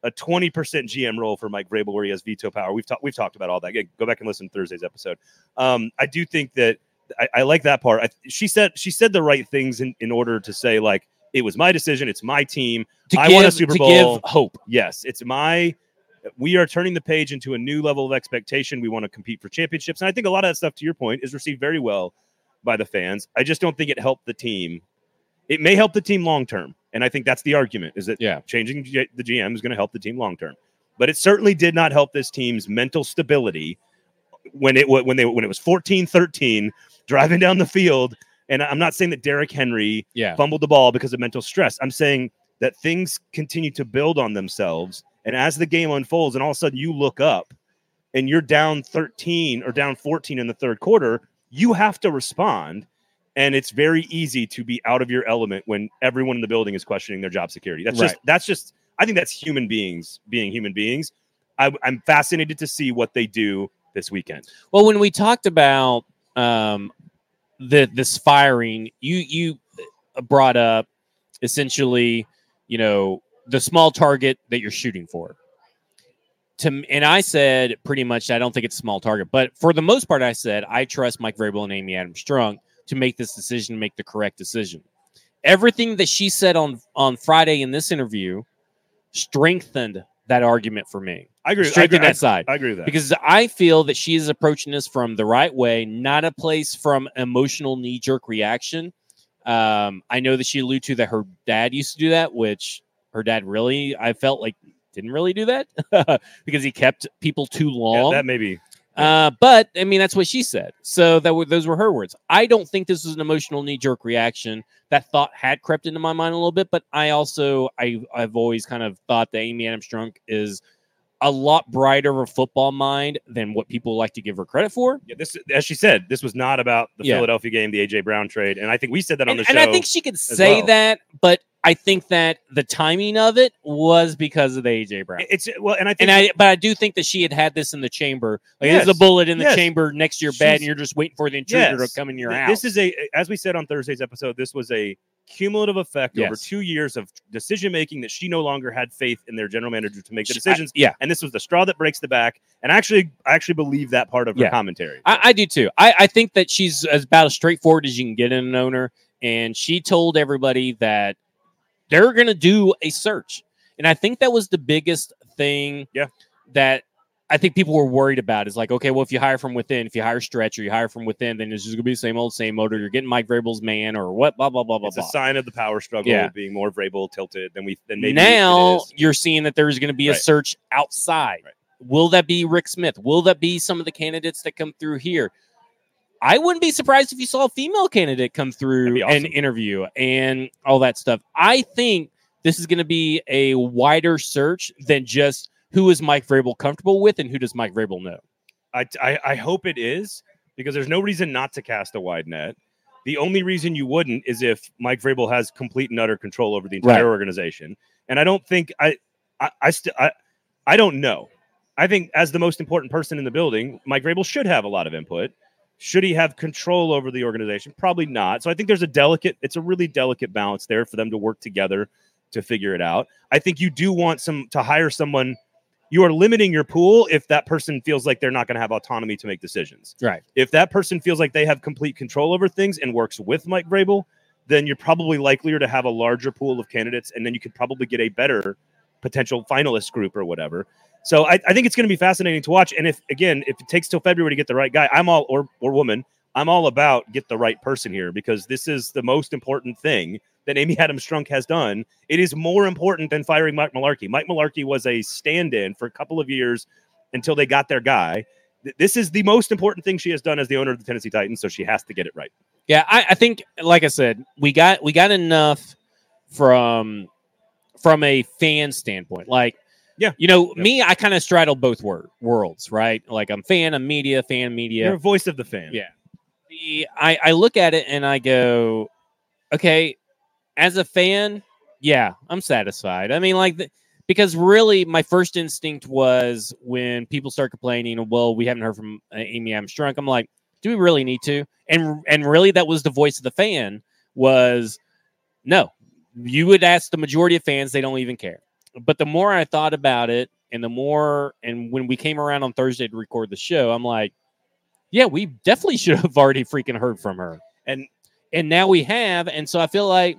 a twenty percent GM role for Mike Vrabel where he has veto power? We've talked we've talked about all that. Again, go back and listen to Thursday's episode. Um, I do think that I, I like that part. I, she said she said the right things in, in order to say like it was my decision, it's my team. to I give, want a Super bowl to Bowl. give hope. Yes, it's my. We are turning the page into a new level of expectation. We want to compete for championships, and I think a lot of that stuff, to your point, is received very well by the fans. I just don't think it helped the team. It may help the team long term, and I think that's the argument: is that Yeah. changing G- the GM is going to help the team long term. But it certainly did not help this team's mental stability when it when they when it was 14-13 driving down the field. And I'm not saying that Derrick Henry Yeah. fumbled the ball because of mental stress. I'm saying that things continue to build on themselves. And as the game unfolds, and all of a sudden you look up and you're down 13 or down 14 in the third quarter, you have to respond. And it's very easy to be out of your element when everyone in the building is questioning their job security. That's just that's just I think that's human beings being human beings. I, I'm fascinated to see what they do this weekend. Well, when we talked about um, the this firing, you you brought up essentially, you know, the small target that you're shooting for. To and I said pretty much I don't think it's a small target, but for the most part, I said I trust Mike Vrabel and Amy Adams Strunk to make this decision, make the correct decision. Everything that she said on on Friday in this interview strengthened that argument for me. I agree. I agree, Strengthened I, that side I agree with that. because I feel that she is approaching this from the right way, not a place from emotional knee jerk reaction. Um, I know that she alluded to that her dad used to do that, which her dad really, I felt like didn't really do that because he kept people too Yeah, long. that may be Uh, but I mean, that's what she said. So that were, those were her words. I don't think this was an emotional knee jerk reaction. That thought had crept into my mind a little bit, but I also I I've always kind of thought that Amy Adams Strunk is a lot brighter of a football mind than what people like to give her credit for. Yeah, this as she said, this was not about the Yeah. Philadelphia game, the AJ Brown trade, and I think we said that on And, the show. and. I think she could say well. that, but I think that the timing of it was because of the AJ Brown. it's well, and I think And I, but I do think that she had had this in the chamber. Like there's Yes. a bullet in the Yes. chamber next to your bed, She's- and you're just waiting for the intruder Yes. to come in your house. this is a as we said on Thursday's episode, this was a cumulative effect over two years of decision making that she no longer had faith in their general manager to make the She- I- decisions. yeah, and this was the straw that breaks the back. And actually, I actually believe that part of her Yeah. commentary. I, I do too. I, I think that she's as about as straightforward as you can get in an owner, and she told everybody that they're going to do a search, and I think that was the biggest thing. Yeah. that I think people were worried about is like, okay, well, if you hire from within, if you hire Stretch or you hire from within, then it's just going to be the same old, same old. Or you're getting Mike Vrabel's man, or what? Blah blah blah blah it's a sign of the power struggle Yeah. being more Vrabel tilted than we than maybe now you're seeing that there's going to be a Right. search outside. Right. Will that be Rick Smith? Will that be some of the candidates that come through here? I wouldn't be surprised if you saw a female candidate come through be an interview and all that stuff. I think this is going to be a wider search than just who is Mike Vrabel comfortable with and who does Mike Vrabel know. I, I I hope it is because there's no reason not to cast a wide net. The only reason you wouldn't is if Mike Vrabel has complete and utter control over the entire Right. organization. And I don't think I I I, st- I I don't know. I think as the most important person in the building, Mike Vrabel should have a lot of input. Should he have control over the organization? Probably not. So I think there's a delicate, it's a really delicate balance there for them to work together to figure it out. I think you do want some to hire someone. You are limiting your pool if that person feels like they're not going to have autonomy to make decisions. Right. If that person feels like they have complete control over things and works with Mike Vrabel, then you're probably likelier to have a larger pool of candidates, and then you could probably get a better potential finalist group or whatever. So I, I think it's going to be fascinating to watch. And if again, if it takes till February to get the right guy, I'm all or or woman, I'm all about get the right person here because this is the most important thing that Amy Adams Strunk has done. It is more important than firing Mike Mularkey. Mike Mularkey was a stand-in for a couple of years until they got their guy. This is the most important thing she has done as the owner of the Tennessee Titans, so she has to get it right. Yeah, I, I think, like I said, we got we got enough from from a fan standpoint. Like Yeah. You know, Yeah. me, I kind of straddle both wor- worlds, right? Like I'm fan of media, fan media. You're a voice of the fan. Yeah. the I, I look at it and I go, okay, as a fan, yeah, I'm satisfied. I mean, like, the, because really, my first instinct was when people start complaining, well, we haven't heard from uh, Amy Armstrong. I'm like, do we really need to? And and really, that was the voice of the fan. Was no, you would ask the majority of fans, they don't even care. But the more I thought about it, and the more, and when we came around on Thursday to record the show, I'm like, yeah, we definitely should have already freaking heard from her. And And now we have. And so I feel like,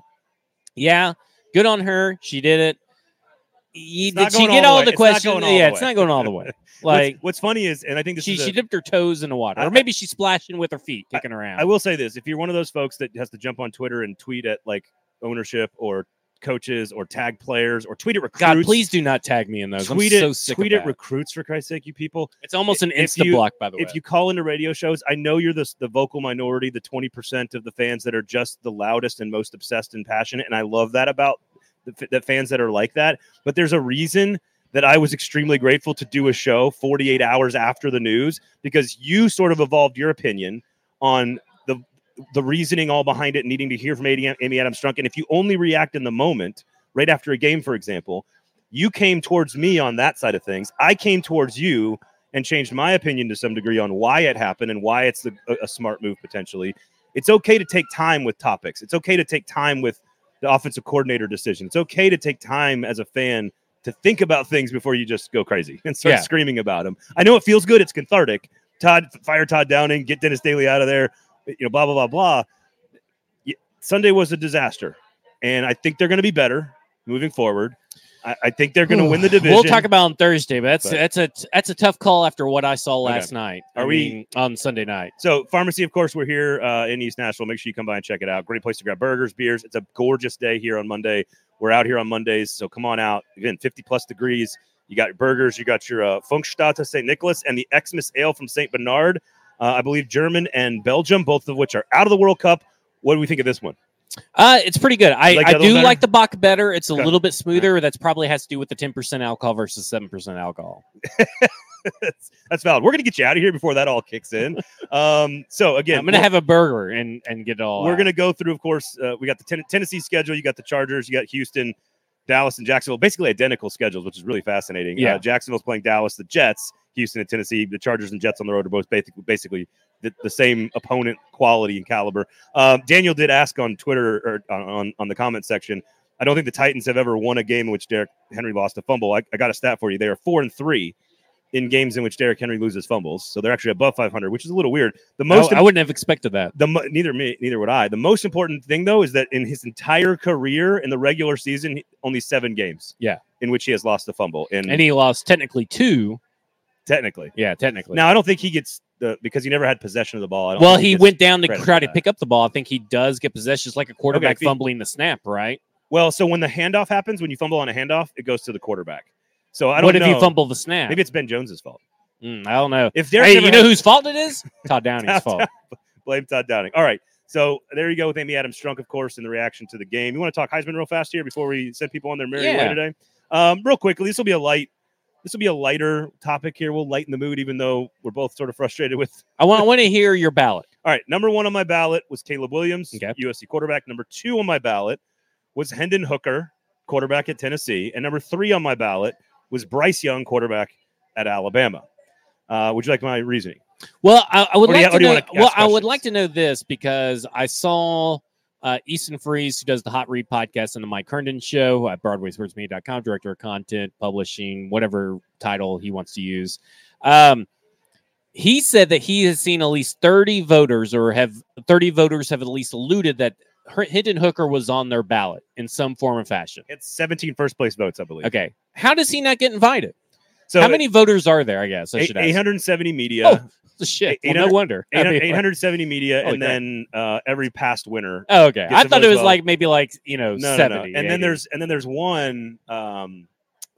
yeah, good on her. She did it. You, did she get all the the, way. It's not questions? all Yeah, the it's not going all the way. Like what's funny is, and I think this she, is a- she dipped her toes in the water, I- or maybe she's splashing with her feet, kicking around. I will say this: if you're one of those folks that has to jump on Twitter and tweet at like ownership or coaches or tag players or tweet at recruits, God, please do not tag me in those. tweet I'm it, so sick tweet at recruits for Christ's sake, you people. It's almost an you- block, by the way. If you call into radio shows, I know you're the the vocal minority, the twenty percent of the fans that are just the loudest and most obsessed and passionate, and I love that about the, the fans that are like that. But there's a reason that I was extremely grateful to do a show 48 hours after the news because you sort of evolved your opinion on the reasoning all behind it, needing to hear from Amy, Amy Adams Strunk. And if you only react in the moment, right after a game, for example, you came towards me on that side of things. I came towards you and changed my opinion to some degree on why it happened and why it's the, a, a smart move potentially. It's okay to take time with topics. It's okay to take time with the offensive coordinator decision. It's okay to take time as a fan to think about things before you just go crazy and start Yeah. screaming about them. I know it feels good. It's cathartic. Todd, fire Todd Downing, get Dennis Daly out of there. You know, blah blah blah blah. Sunday was a disaster, and I think they're going to be better moving forward. I, I think they're going to win the division. We'll talk about on Thursday, but that's But- that's a that's a tough call after what I saw Okay. last night. Are I we- mean, on Sunday night? So, pharmacy, of course, we're here uh, in East Nashville. Make sure you come by and check it out. Great place to grab burgers, beers. It's a gorgeous day here on Monday. We're out here on Mondays, so come on out. Again, 50 plus degrees. You got your burgers, you got your uh, Funkstadt St. Nicholas, and the Xmas Ale from St. Bernard. Uh, I believe German and Belgium, both of which are out of the World Cup. What do we think of this one? Uh, it's pretty good. I, Like I the other one do better? like the Bach better. It's a Okay. little bit smoother. That's probably has to do with the ten percent alcohol versus seven percent alcohol. that's, that's valid. We're going to get you out of here before that all kicks in. Um, so, again, I'm gonna have a burger and and get it all. We're going to go through, of course, uh, we got the ten- Tennessee schedule. You got the Chargers. You got Houston, Dallas, and Jacksonville. Basically identical schedules, which is really fascinating. Yeah. Uh, Jacksonville's playing Dallas, the Jets, Houston, and Tennessee. The Chargers and Jets on the road are both basically, basically the, the same opponent quality and caliber. Um, Daniel did ask on Twitter or on, on, on the comment section. I don't think the Titans have ever won a game in which Derrick Henry lost a fumble. I, I got a stat for you. They are four and three in games in which Derrick Henry loses fumbles. So they're actually above 500, which is a little weird. The most I, I wouldn't have expected that. the neither me neither would I. The most important thing though is that in his entire career in the regular season, only seven games. Yeah. in which he has lost a fumble, and, And he lost technically two. Technically. Yeah, technically. Now I don't think he gets the because he never had possession of the ball. Well, he gets- went down to try to pick up the ball. I think he does get possession, just like a quarterback he- fumbling the snap, right? Well, so when the handoff happens, when you fumble on a handoff, it goes to the quarterback. So I don't know. What if you fumble the snap? Maybe it's Ben Jones's fault. Mm, I don't know. If Hey, you know whose fault it is? Todd Downing's Todd fault. blame Todd Downing. All right. So there you go with Amy Adams Strunk, of course, in the reaction to the game. You want to talk Heisman real fast here before we send people on their merry way today? Um, real quickly, this will be a light, this will be a lighter topic here. We'll lighten the mood, even though we're both sort of frustrated with. I want I want to hear your ballot. All right, number one on my ballot was Caleb Williams, Okay. USC quarterback. Number two on my ballot was Hendon Hooker, quarterback at Tennessee, and number three on my ballot was Bryce Young, quarterback at Alabama. Uh, would you like my reasoning? Well, I, I would Or do you- like to know. Well, I would like to know this because I saw uh, Easton Freeze, who does the Hot Read podcast and the Mike Herndon show at BroadwaySportsMedia.com, director of content, publishing, whatever title he wants to use. Um, he said that he has seen at least 30 voters or have 30 voters have at least alluded that Hendon Hooker was on their ballot in some form or fashion. It's 17 first place votes, I believe. Okay. How does he not get invited? So How many voters are there? I guess I should ask. 870 media. Oh, Shit. Well, no wonder. 800 870 media, Holy and crap. then uh, every past winner. Oh, okay. I thought it was like maybe like you know No, no, seventy. no. And then there's and then there's one um,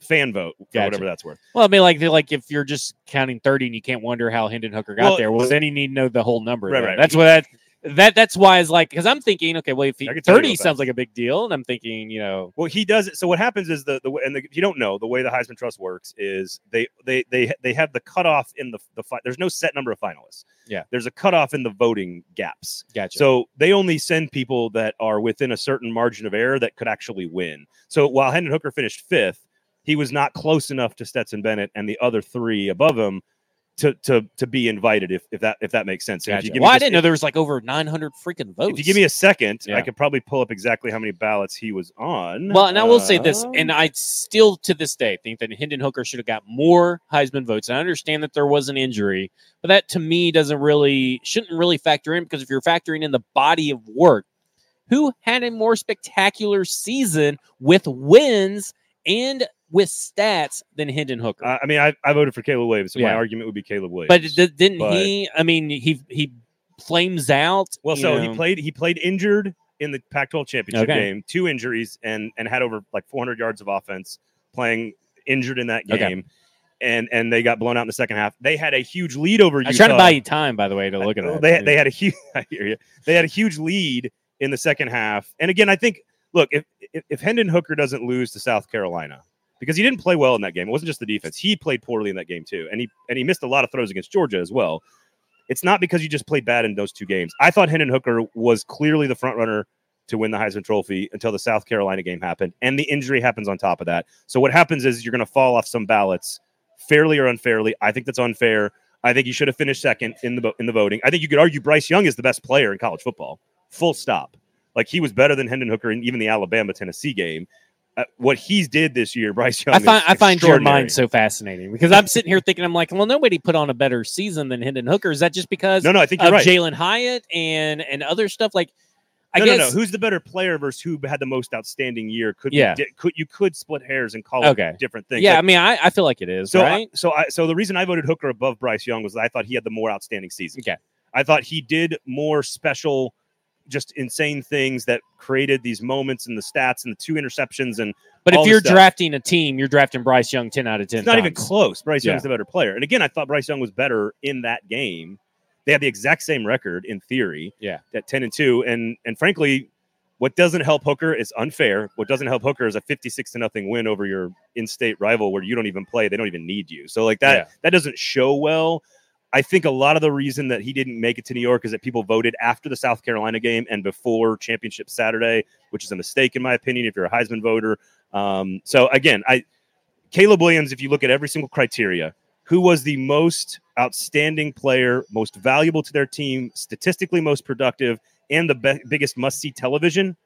fan vote for Gotcha. whatever that's worth. well, I mean like like if you're just counting thirty and you can't wonder how Hendon Hooker got Well, there, well then you need to know the whole number. Right, right. That's what that that that's why it's like because I'm thinking, okay, well, if he, I can tell you thirty sounds like a big deal, and I'm thinking, you know, Well, he does it. So what happens is the the and the, if you don't know the way the Heisman Trust works is they they they they have the cutoff in the the fi- there's no set number of finalists. Yeah. there's a cutoff in the voting gaps. gotcha. So they only send people that are within a certain margin of error that could actually win. So while Hendon Hooker finished fifth, he was not close enough to Stetson Bennett and the other three above him to to to be invited. If if that if that makes sense. Gotcha. you give me Well, I didn't know there was like over 900 freaking votes. If you give me a second, Yeah. I could probably pull up exactly how many ballots he was on. Well, and I will say this, and Um, I still to this day think that Hendon Hooker should have got more Heisman votes. And I understand that there was an injury, but that to me doesn't really shouldn't really factor in because if you're factoring in the body of work, who had a more spectacular season with wins and with stats than Hendon Hooker? I I mean, I, I voted for Caleb Williams, so my argument would be Caleb Williams. but d- didn't but- he? I mean, he he flames out. well, so know. he played he played injured in the Pac-12 championship Okay. game, two injuries, and and had over like 400 yards of offense playing injured in that Okay. game, and and they got blown out in the second half. They had a huge lead over I Utah. was trying to buy you time, by the way, to look at that. They they had a huge I hear you. They had a huge lead in the second half. And again, I think look, if if, if Hendon Hooker doesn't lose to South Carolina, because he didn't play well in that game. It wasn't just the defense. He played poorly in that game too. And he and he missed a lot of throws against Georgia as well. It's not because you just played bad in those two games. I thought Hendon Hooker was clearly the front runner to win the Heisman Trophy until the South Carolina game happened, and the injury happens on top of that. So what happens is you're going to fall off some ballots, fairly or unfairly. I think that's unfair. I think you should have finished second in the in the voting. I think you could argue Bryce Young is the best player in college football. Full stop. Like he was better than Hendon Hooker in even the Alabama Tennessee game. Uh, what he's did this year, Bryce Young. I find I find your mind so fascinating because I'm sitting here thinking I'm like, well, nobody put on a better season than Hendon Hooker. Is that just because No, no, I think you're right. Jalin Hyatt and and other stuff? Like, I no, guess no, no. Who's the better player versus who had the most outstanding year? Could Yeah. di- could you could split hairs and call it different things? yeah, I mean, I, I feel like it is so right. I, so I so the reason I voted Hooker above Bryce Young was that I thought he had the more outstanding season. Okay. I thought he did more special, just insane things that created these moments and the stats and the two interceptions and but if you're drafting a team, you're drafting Bryce Young ten out of ten. It's not even close. Bryce Yeah. Young's the better player. And again, I thought Bryce Young was better in that game. They had the exact same record in theory. Yeah. At 10 and 2. And and frankly, what doesn't help Hooker is unfair. What doesn't help Hooker is a 56 to nothing win over your in-state rival where you don't even play. They don't even need you. So like that Yeah. that doesn't show well. I think a lot of the reason that he didn't make it to New York is that people voted after the South Carolina game and before Championship Saturday, which is a mistake in my opinion. If you're a Heisman voter, um, so again, I Caleb Williams. If you look at every single criteria, who was the most outstanding player, most valuable to their team, statistically most productive, and the be- biggest must-see television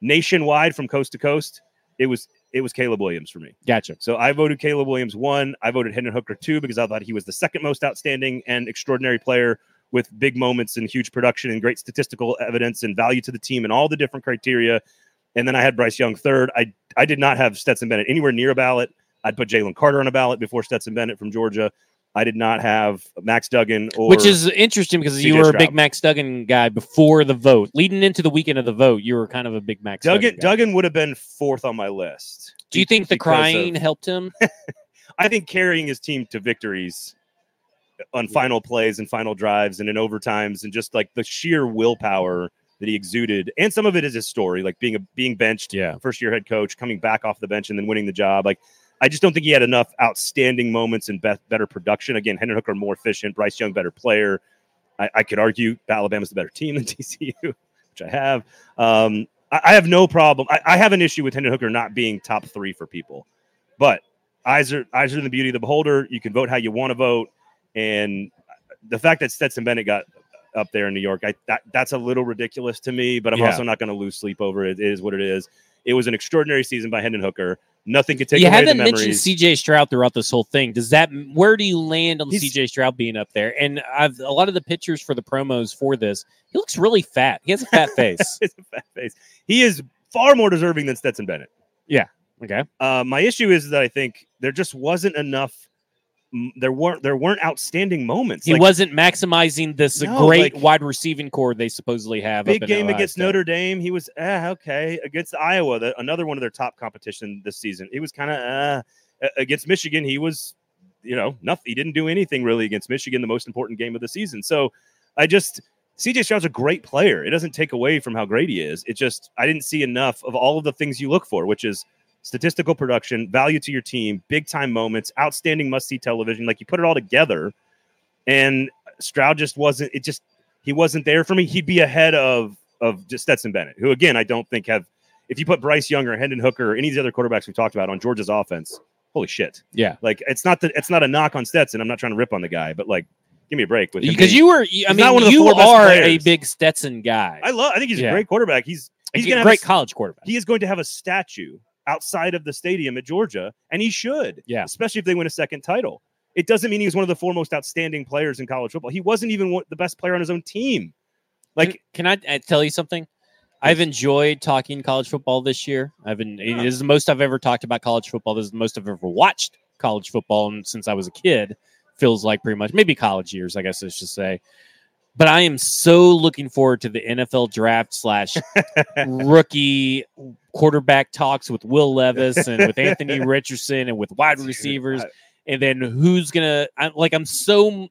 nationwide from coast to coast, it was it was Caleb Williams for me. Gotcha. So I voted Caleb Williams one. I voted Hendon Hooker two because I thought he was the second most outstanding and extraordinary player with big moments and huge production and great statistical evidence and value to the team and all the different criteria. And then I had Bryce Young third. I I did not have Stetson Bennett anywhere near a ballot. I'd put Jalen Carter on a ballot before Stetson Bennett from Georgia. I did not have Max Duggan or Which is interesting because you were a big Max Duggan guy before the vote. Leading into the weekend of the vote, you were kind of a big Max Duggan. Duggan. Duggan would have been fourth on my list. Do you think the because of- crying helped him? I think carrying his team to victories on final plays and final drives and in overtimes and just like the sheer willpower that he exuded, and some of it is his story, like being a being benched, Yeah. first year head coach, coming back off the bench and then winning the job. Like I just don't think he had enough outstanding moments and be- better production. Again, Hendon Hooker more efficient, Bryce Young better player. I, I could argue Alabama's the better team than TCU, which I have. Um, I, I have no problem. I, I have an issue with Hendon Hooker not being top three for people, but eyes are eyes are the beauty of the beholder. You can vote how you want to vote, and the fact that Stetson Bennett got up there in New York, I that, that's a little ridiculous to me. But I'm Yeah. also not going to lose sleep over it. It is what it is. It was an extraordinary season by Hendon Hooker. Nothing could take you away the haven't mentioned. CJ Stroud throughout this whole thing. Does that where do you land on He's- CJ Stroud being up there? And I've a lot of the pictures for the promos for this. He looks really fat. He has a fat face. It's a fat face. He is far more deserving than Stetson Bennett. Yeah. Okay. Uh, my issue is that I think there just wasn't enough. There weren't there weren't outstanding moments. He Like, wasn't maximizing this No, great like- wide receiving core they supposedly have. up big game Ohio against State. Notre Dame. He was eh, okay against Iowa, the, another one of their top competition this season. He was kind of uh, against Michigan. He was, you know, nothing. He didn't do anything really against Michigan, the most important game of the season. So I just CJ Stroud's a great player. It doesn't take away from how great he is. It just I didn't see enough of all of the things you look for, which is statistical production, value to your team, big time moments, outstanding must see television. Like you put it all together, and Stroud just wasn't. It just he wasn't there for me. He'd be ahead of of just Stetson Bennett, who again I don't think have. If you put Bryce Young or Hendon Hooker or any of the other quarterbacks we talked about on Georgia's offense, holy shit! Yeah. Like it's not that it's not a knock on Stetson. I'm not trying to rip on the guy, but like give me a break Because you were, I he's mean, one of the you are a big Stetson guy. I love. I think he's Yeah. a great quarterback. He's he's a gonna great have a, college quarterback. he is going to have a statue outside of the stadium at Georgia, and he should. Yeah. especially if they win a second title. It doesn't mean he was one of the four most outstanding players in college football. He wasn't even the best player on his own team. Like can, can I uh, tell you something? I've enjoyed talking college football this year. I've been Yeah. it is the most I've ever talked about college football. This is the most I've ever watched college football and since I was a kid. Feels like pretty much maybe college years, I guess I should say. But I am so looking forward to the NFL draft slash rookie quarterback talks with Will Levis and with Anthony Richardson and with wide Dude, receivers. I- and then who's gonna I'm like I'm so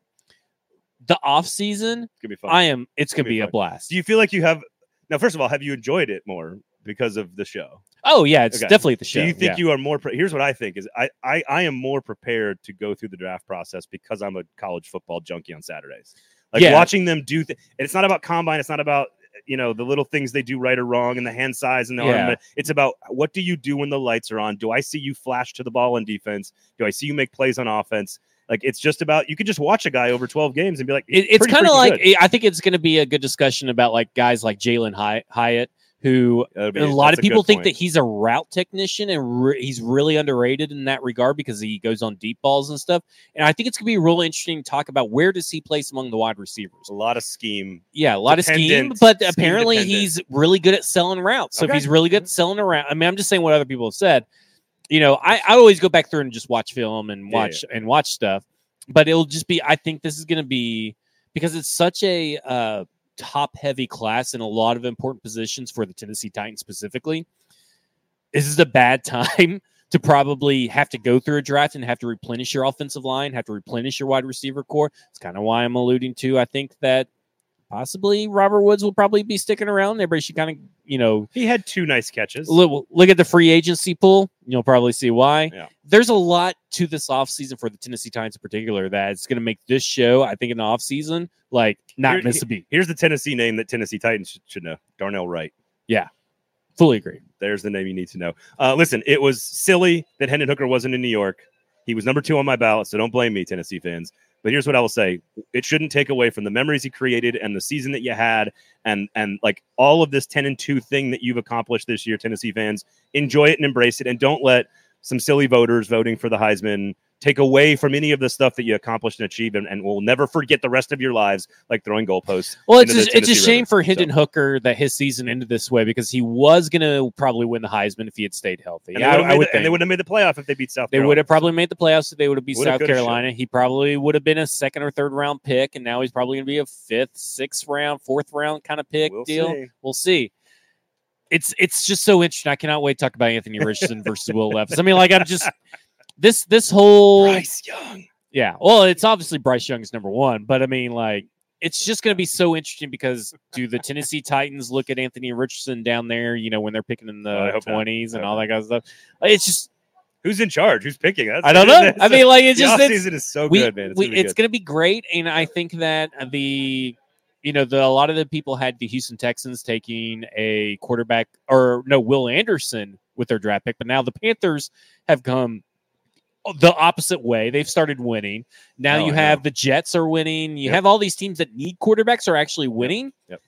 the off season it's gonna be fun. I am it's Gonna gonna be be a blast. Do you feel like you have now? First of all, have you enjoyed it more because of the show? Oh yeah, it's Okay. definitely the show. Do you think yeah. you are more? Pre- Here's what I think: is I, I I am more prepared to go through the draft process because I'm a college football junkie on Saturdays. Like Yeah. watching them do. Th- and it's not about combine. It's not about you know the little things they do right or wrong and the hand size and the Yeah. arm. It's about what do you do when the lights are on? Do I see you flash to the ball in defense? Do I see you make plays on offense? Like it's just about you could just watch a guy over 12 games and be like, It- it's kind of like good." I think it's going to be a good discussion about like guys like Jalin Hy- Hyatt, who be- a lot of people think point. that he's a route technician and re- he's really underrated in that regard because he goes on deep balls and stuff. And I think it's going to be really interesting to talk about where does he place among the wide receivers. a lot of scheme. Yeah, a lot of scheme, but scheme apparently dependent. he's really good at selling routes. So Okay. if he's really good at selling around, I mean, I'm just saying what other people have said. You know, I, I always go back through and just watch film and Yeah, watch and watch stuff, but it'll just be. I think this is going to be because it's such a uh, top heavy class in a lot of important positions for the Tennessee Titans specifically. This is a bad time to probably have to go through a draft and have to replenish your offensive line, have to replenish your wide receiver core. It's kind of why I'm alluding to. I think that possibly Robert Woods will probably be sticking around. Everybody should kind of, you know, He had two nice catches. look, look at the free agency pool. You'll probably see why. Yeah. There's a lot to this offseason for the Tennessee Titans in particular that's going to make this show, I think, in the offseason, like not Here- miss a beat. Here's the Tennessee name that Tennessee Titans should, should know: Darnell Wright. Yeah. Fully agree. There's the name you need to know. Uh, listen, it was silly that Hendon Hooker wasn't in New York. He was number two on my ballot, so don't blame me, Tennessee fans. But here's what I will say: it shouldn't take away from the memories he created and the season that you had, and and like all of this ten and two thing that you've accomplished this year, Tennessee fans. Enjoy it and embrace it, and don't let some silly voters voting for the Heisman take away from any of the stuff that you accomplished and achieved, and, and will never forget the rest of your lives, like throwing goalposts. Well, it's a, it's a shame River. for Hendon So- Hooker that his season ended this way because he was going to probably win the Heisman if he had stayed healthy. And I, they I made would the- and they would have made the playoff if they beat South. They Carolina. would have probably made the playoffs. If they would have beat South Carolina. He probably would have been a second or third round pick, and now he's probably going to be a fifth, sixth round, fourth round kind of pick We'll deal. see. We'll see. It's it's just so interesting. I cannot wait to talk about Anthony Richardson versus Will Levis. I mean, like I'm just this this whole Bryce Young. yeah. Well, it's obviously Bryce Young is number one, but I mean, like, it's just going to be so interesting because do the Tennessee Titans look at Anthony Richardson down there, you know, when they're picking in the twenties and all that kind of stuff? It's just, Who's in charge? Who's picking? That's, I don't know. I mean, like, it's just, it's, offseason is so we, good, man. It's we, gonna be it's to be great, and I think that the, you know, the a lot of the people had the Houston Texans taking a quarterback or no Will Anderson with their draft pick, but now the Panthers have come the opposite way. They've started winning. Now Oh, you have know. the Jets are winning. You Yep. have all these teams that need quarterbacks are actually winning. Yep.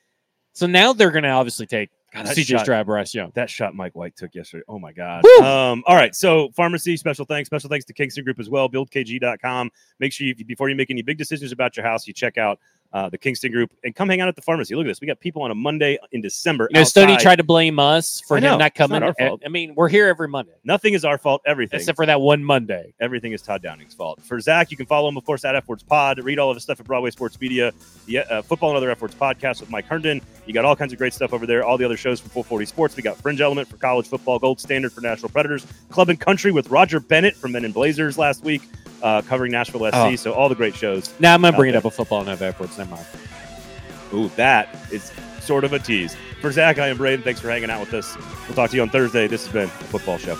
So now they're going to obviously take God, CJ Stroud, Bryce Young. that shot Mike White took yesterday. Oh my God. Um, all right. So pharmacy, special thanks. Special thanks to Kingston Group as well. BuildKG.com. Make sure you, before you make any big decisions about your house, you check out uh, the Kingston Group and come hang out at the pharmacy. Look at this. We got people on a Monday in December. You know, Stoney tried to blame us for I him not not coming. our fault. I mean, we're here every Monday, Nothing is our fault. Everything. except for that one Monday. Everything is Todd Downing's fault. For Zach, you can follow him, of course, at F Words Pod. Read all of his stuff at Broadway Sports Media, the uh, Football and Other F Words podcast with Mike Herndon. You got all kinds of great stuff over there. All the other shows from 440 Sports. We got Fringe Element for college football, Gold Standard for National Predators, Club and Country with Roger Bennett from Men in Blazers last week, uh, covering Nashville SC. Oh. So all the great shows. Now I'm Out bring it up with football and have airports. Never mind. Ooh, that is sort of a tease. For Zach, I am Braden. Thanks for hanging out with us. We'll talk to you on Thursday. This has been the Football Show.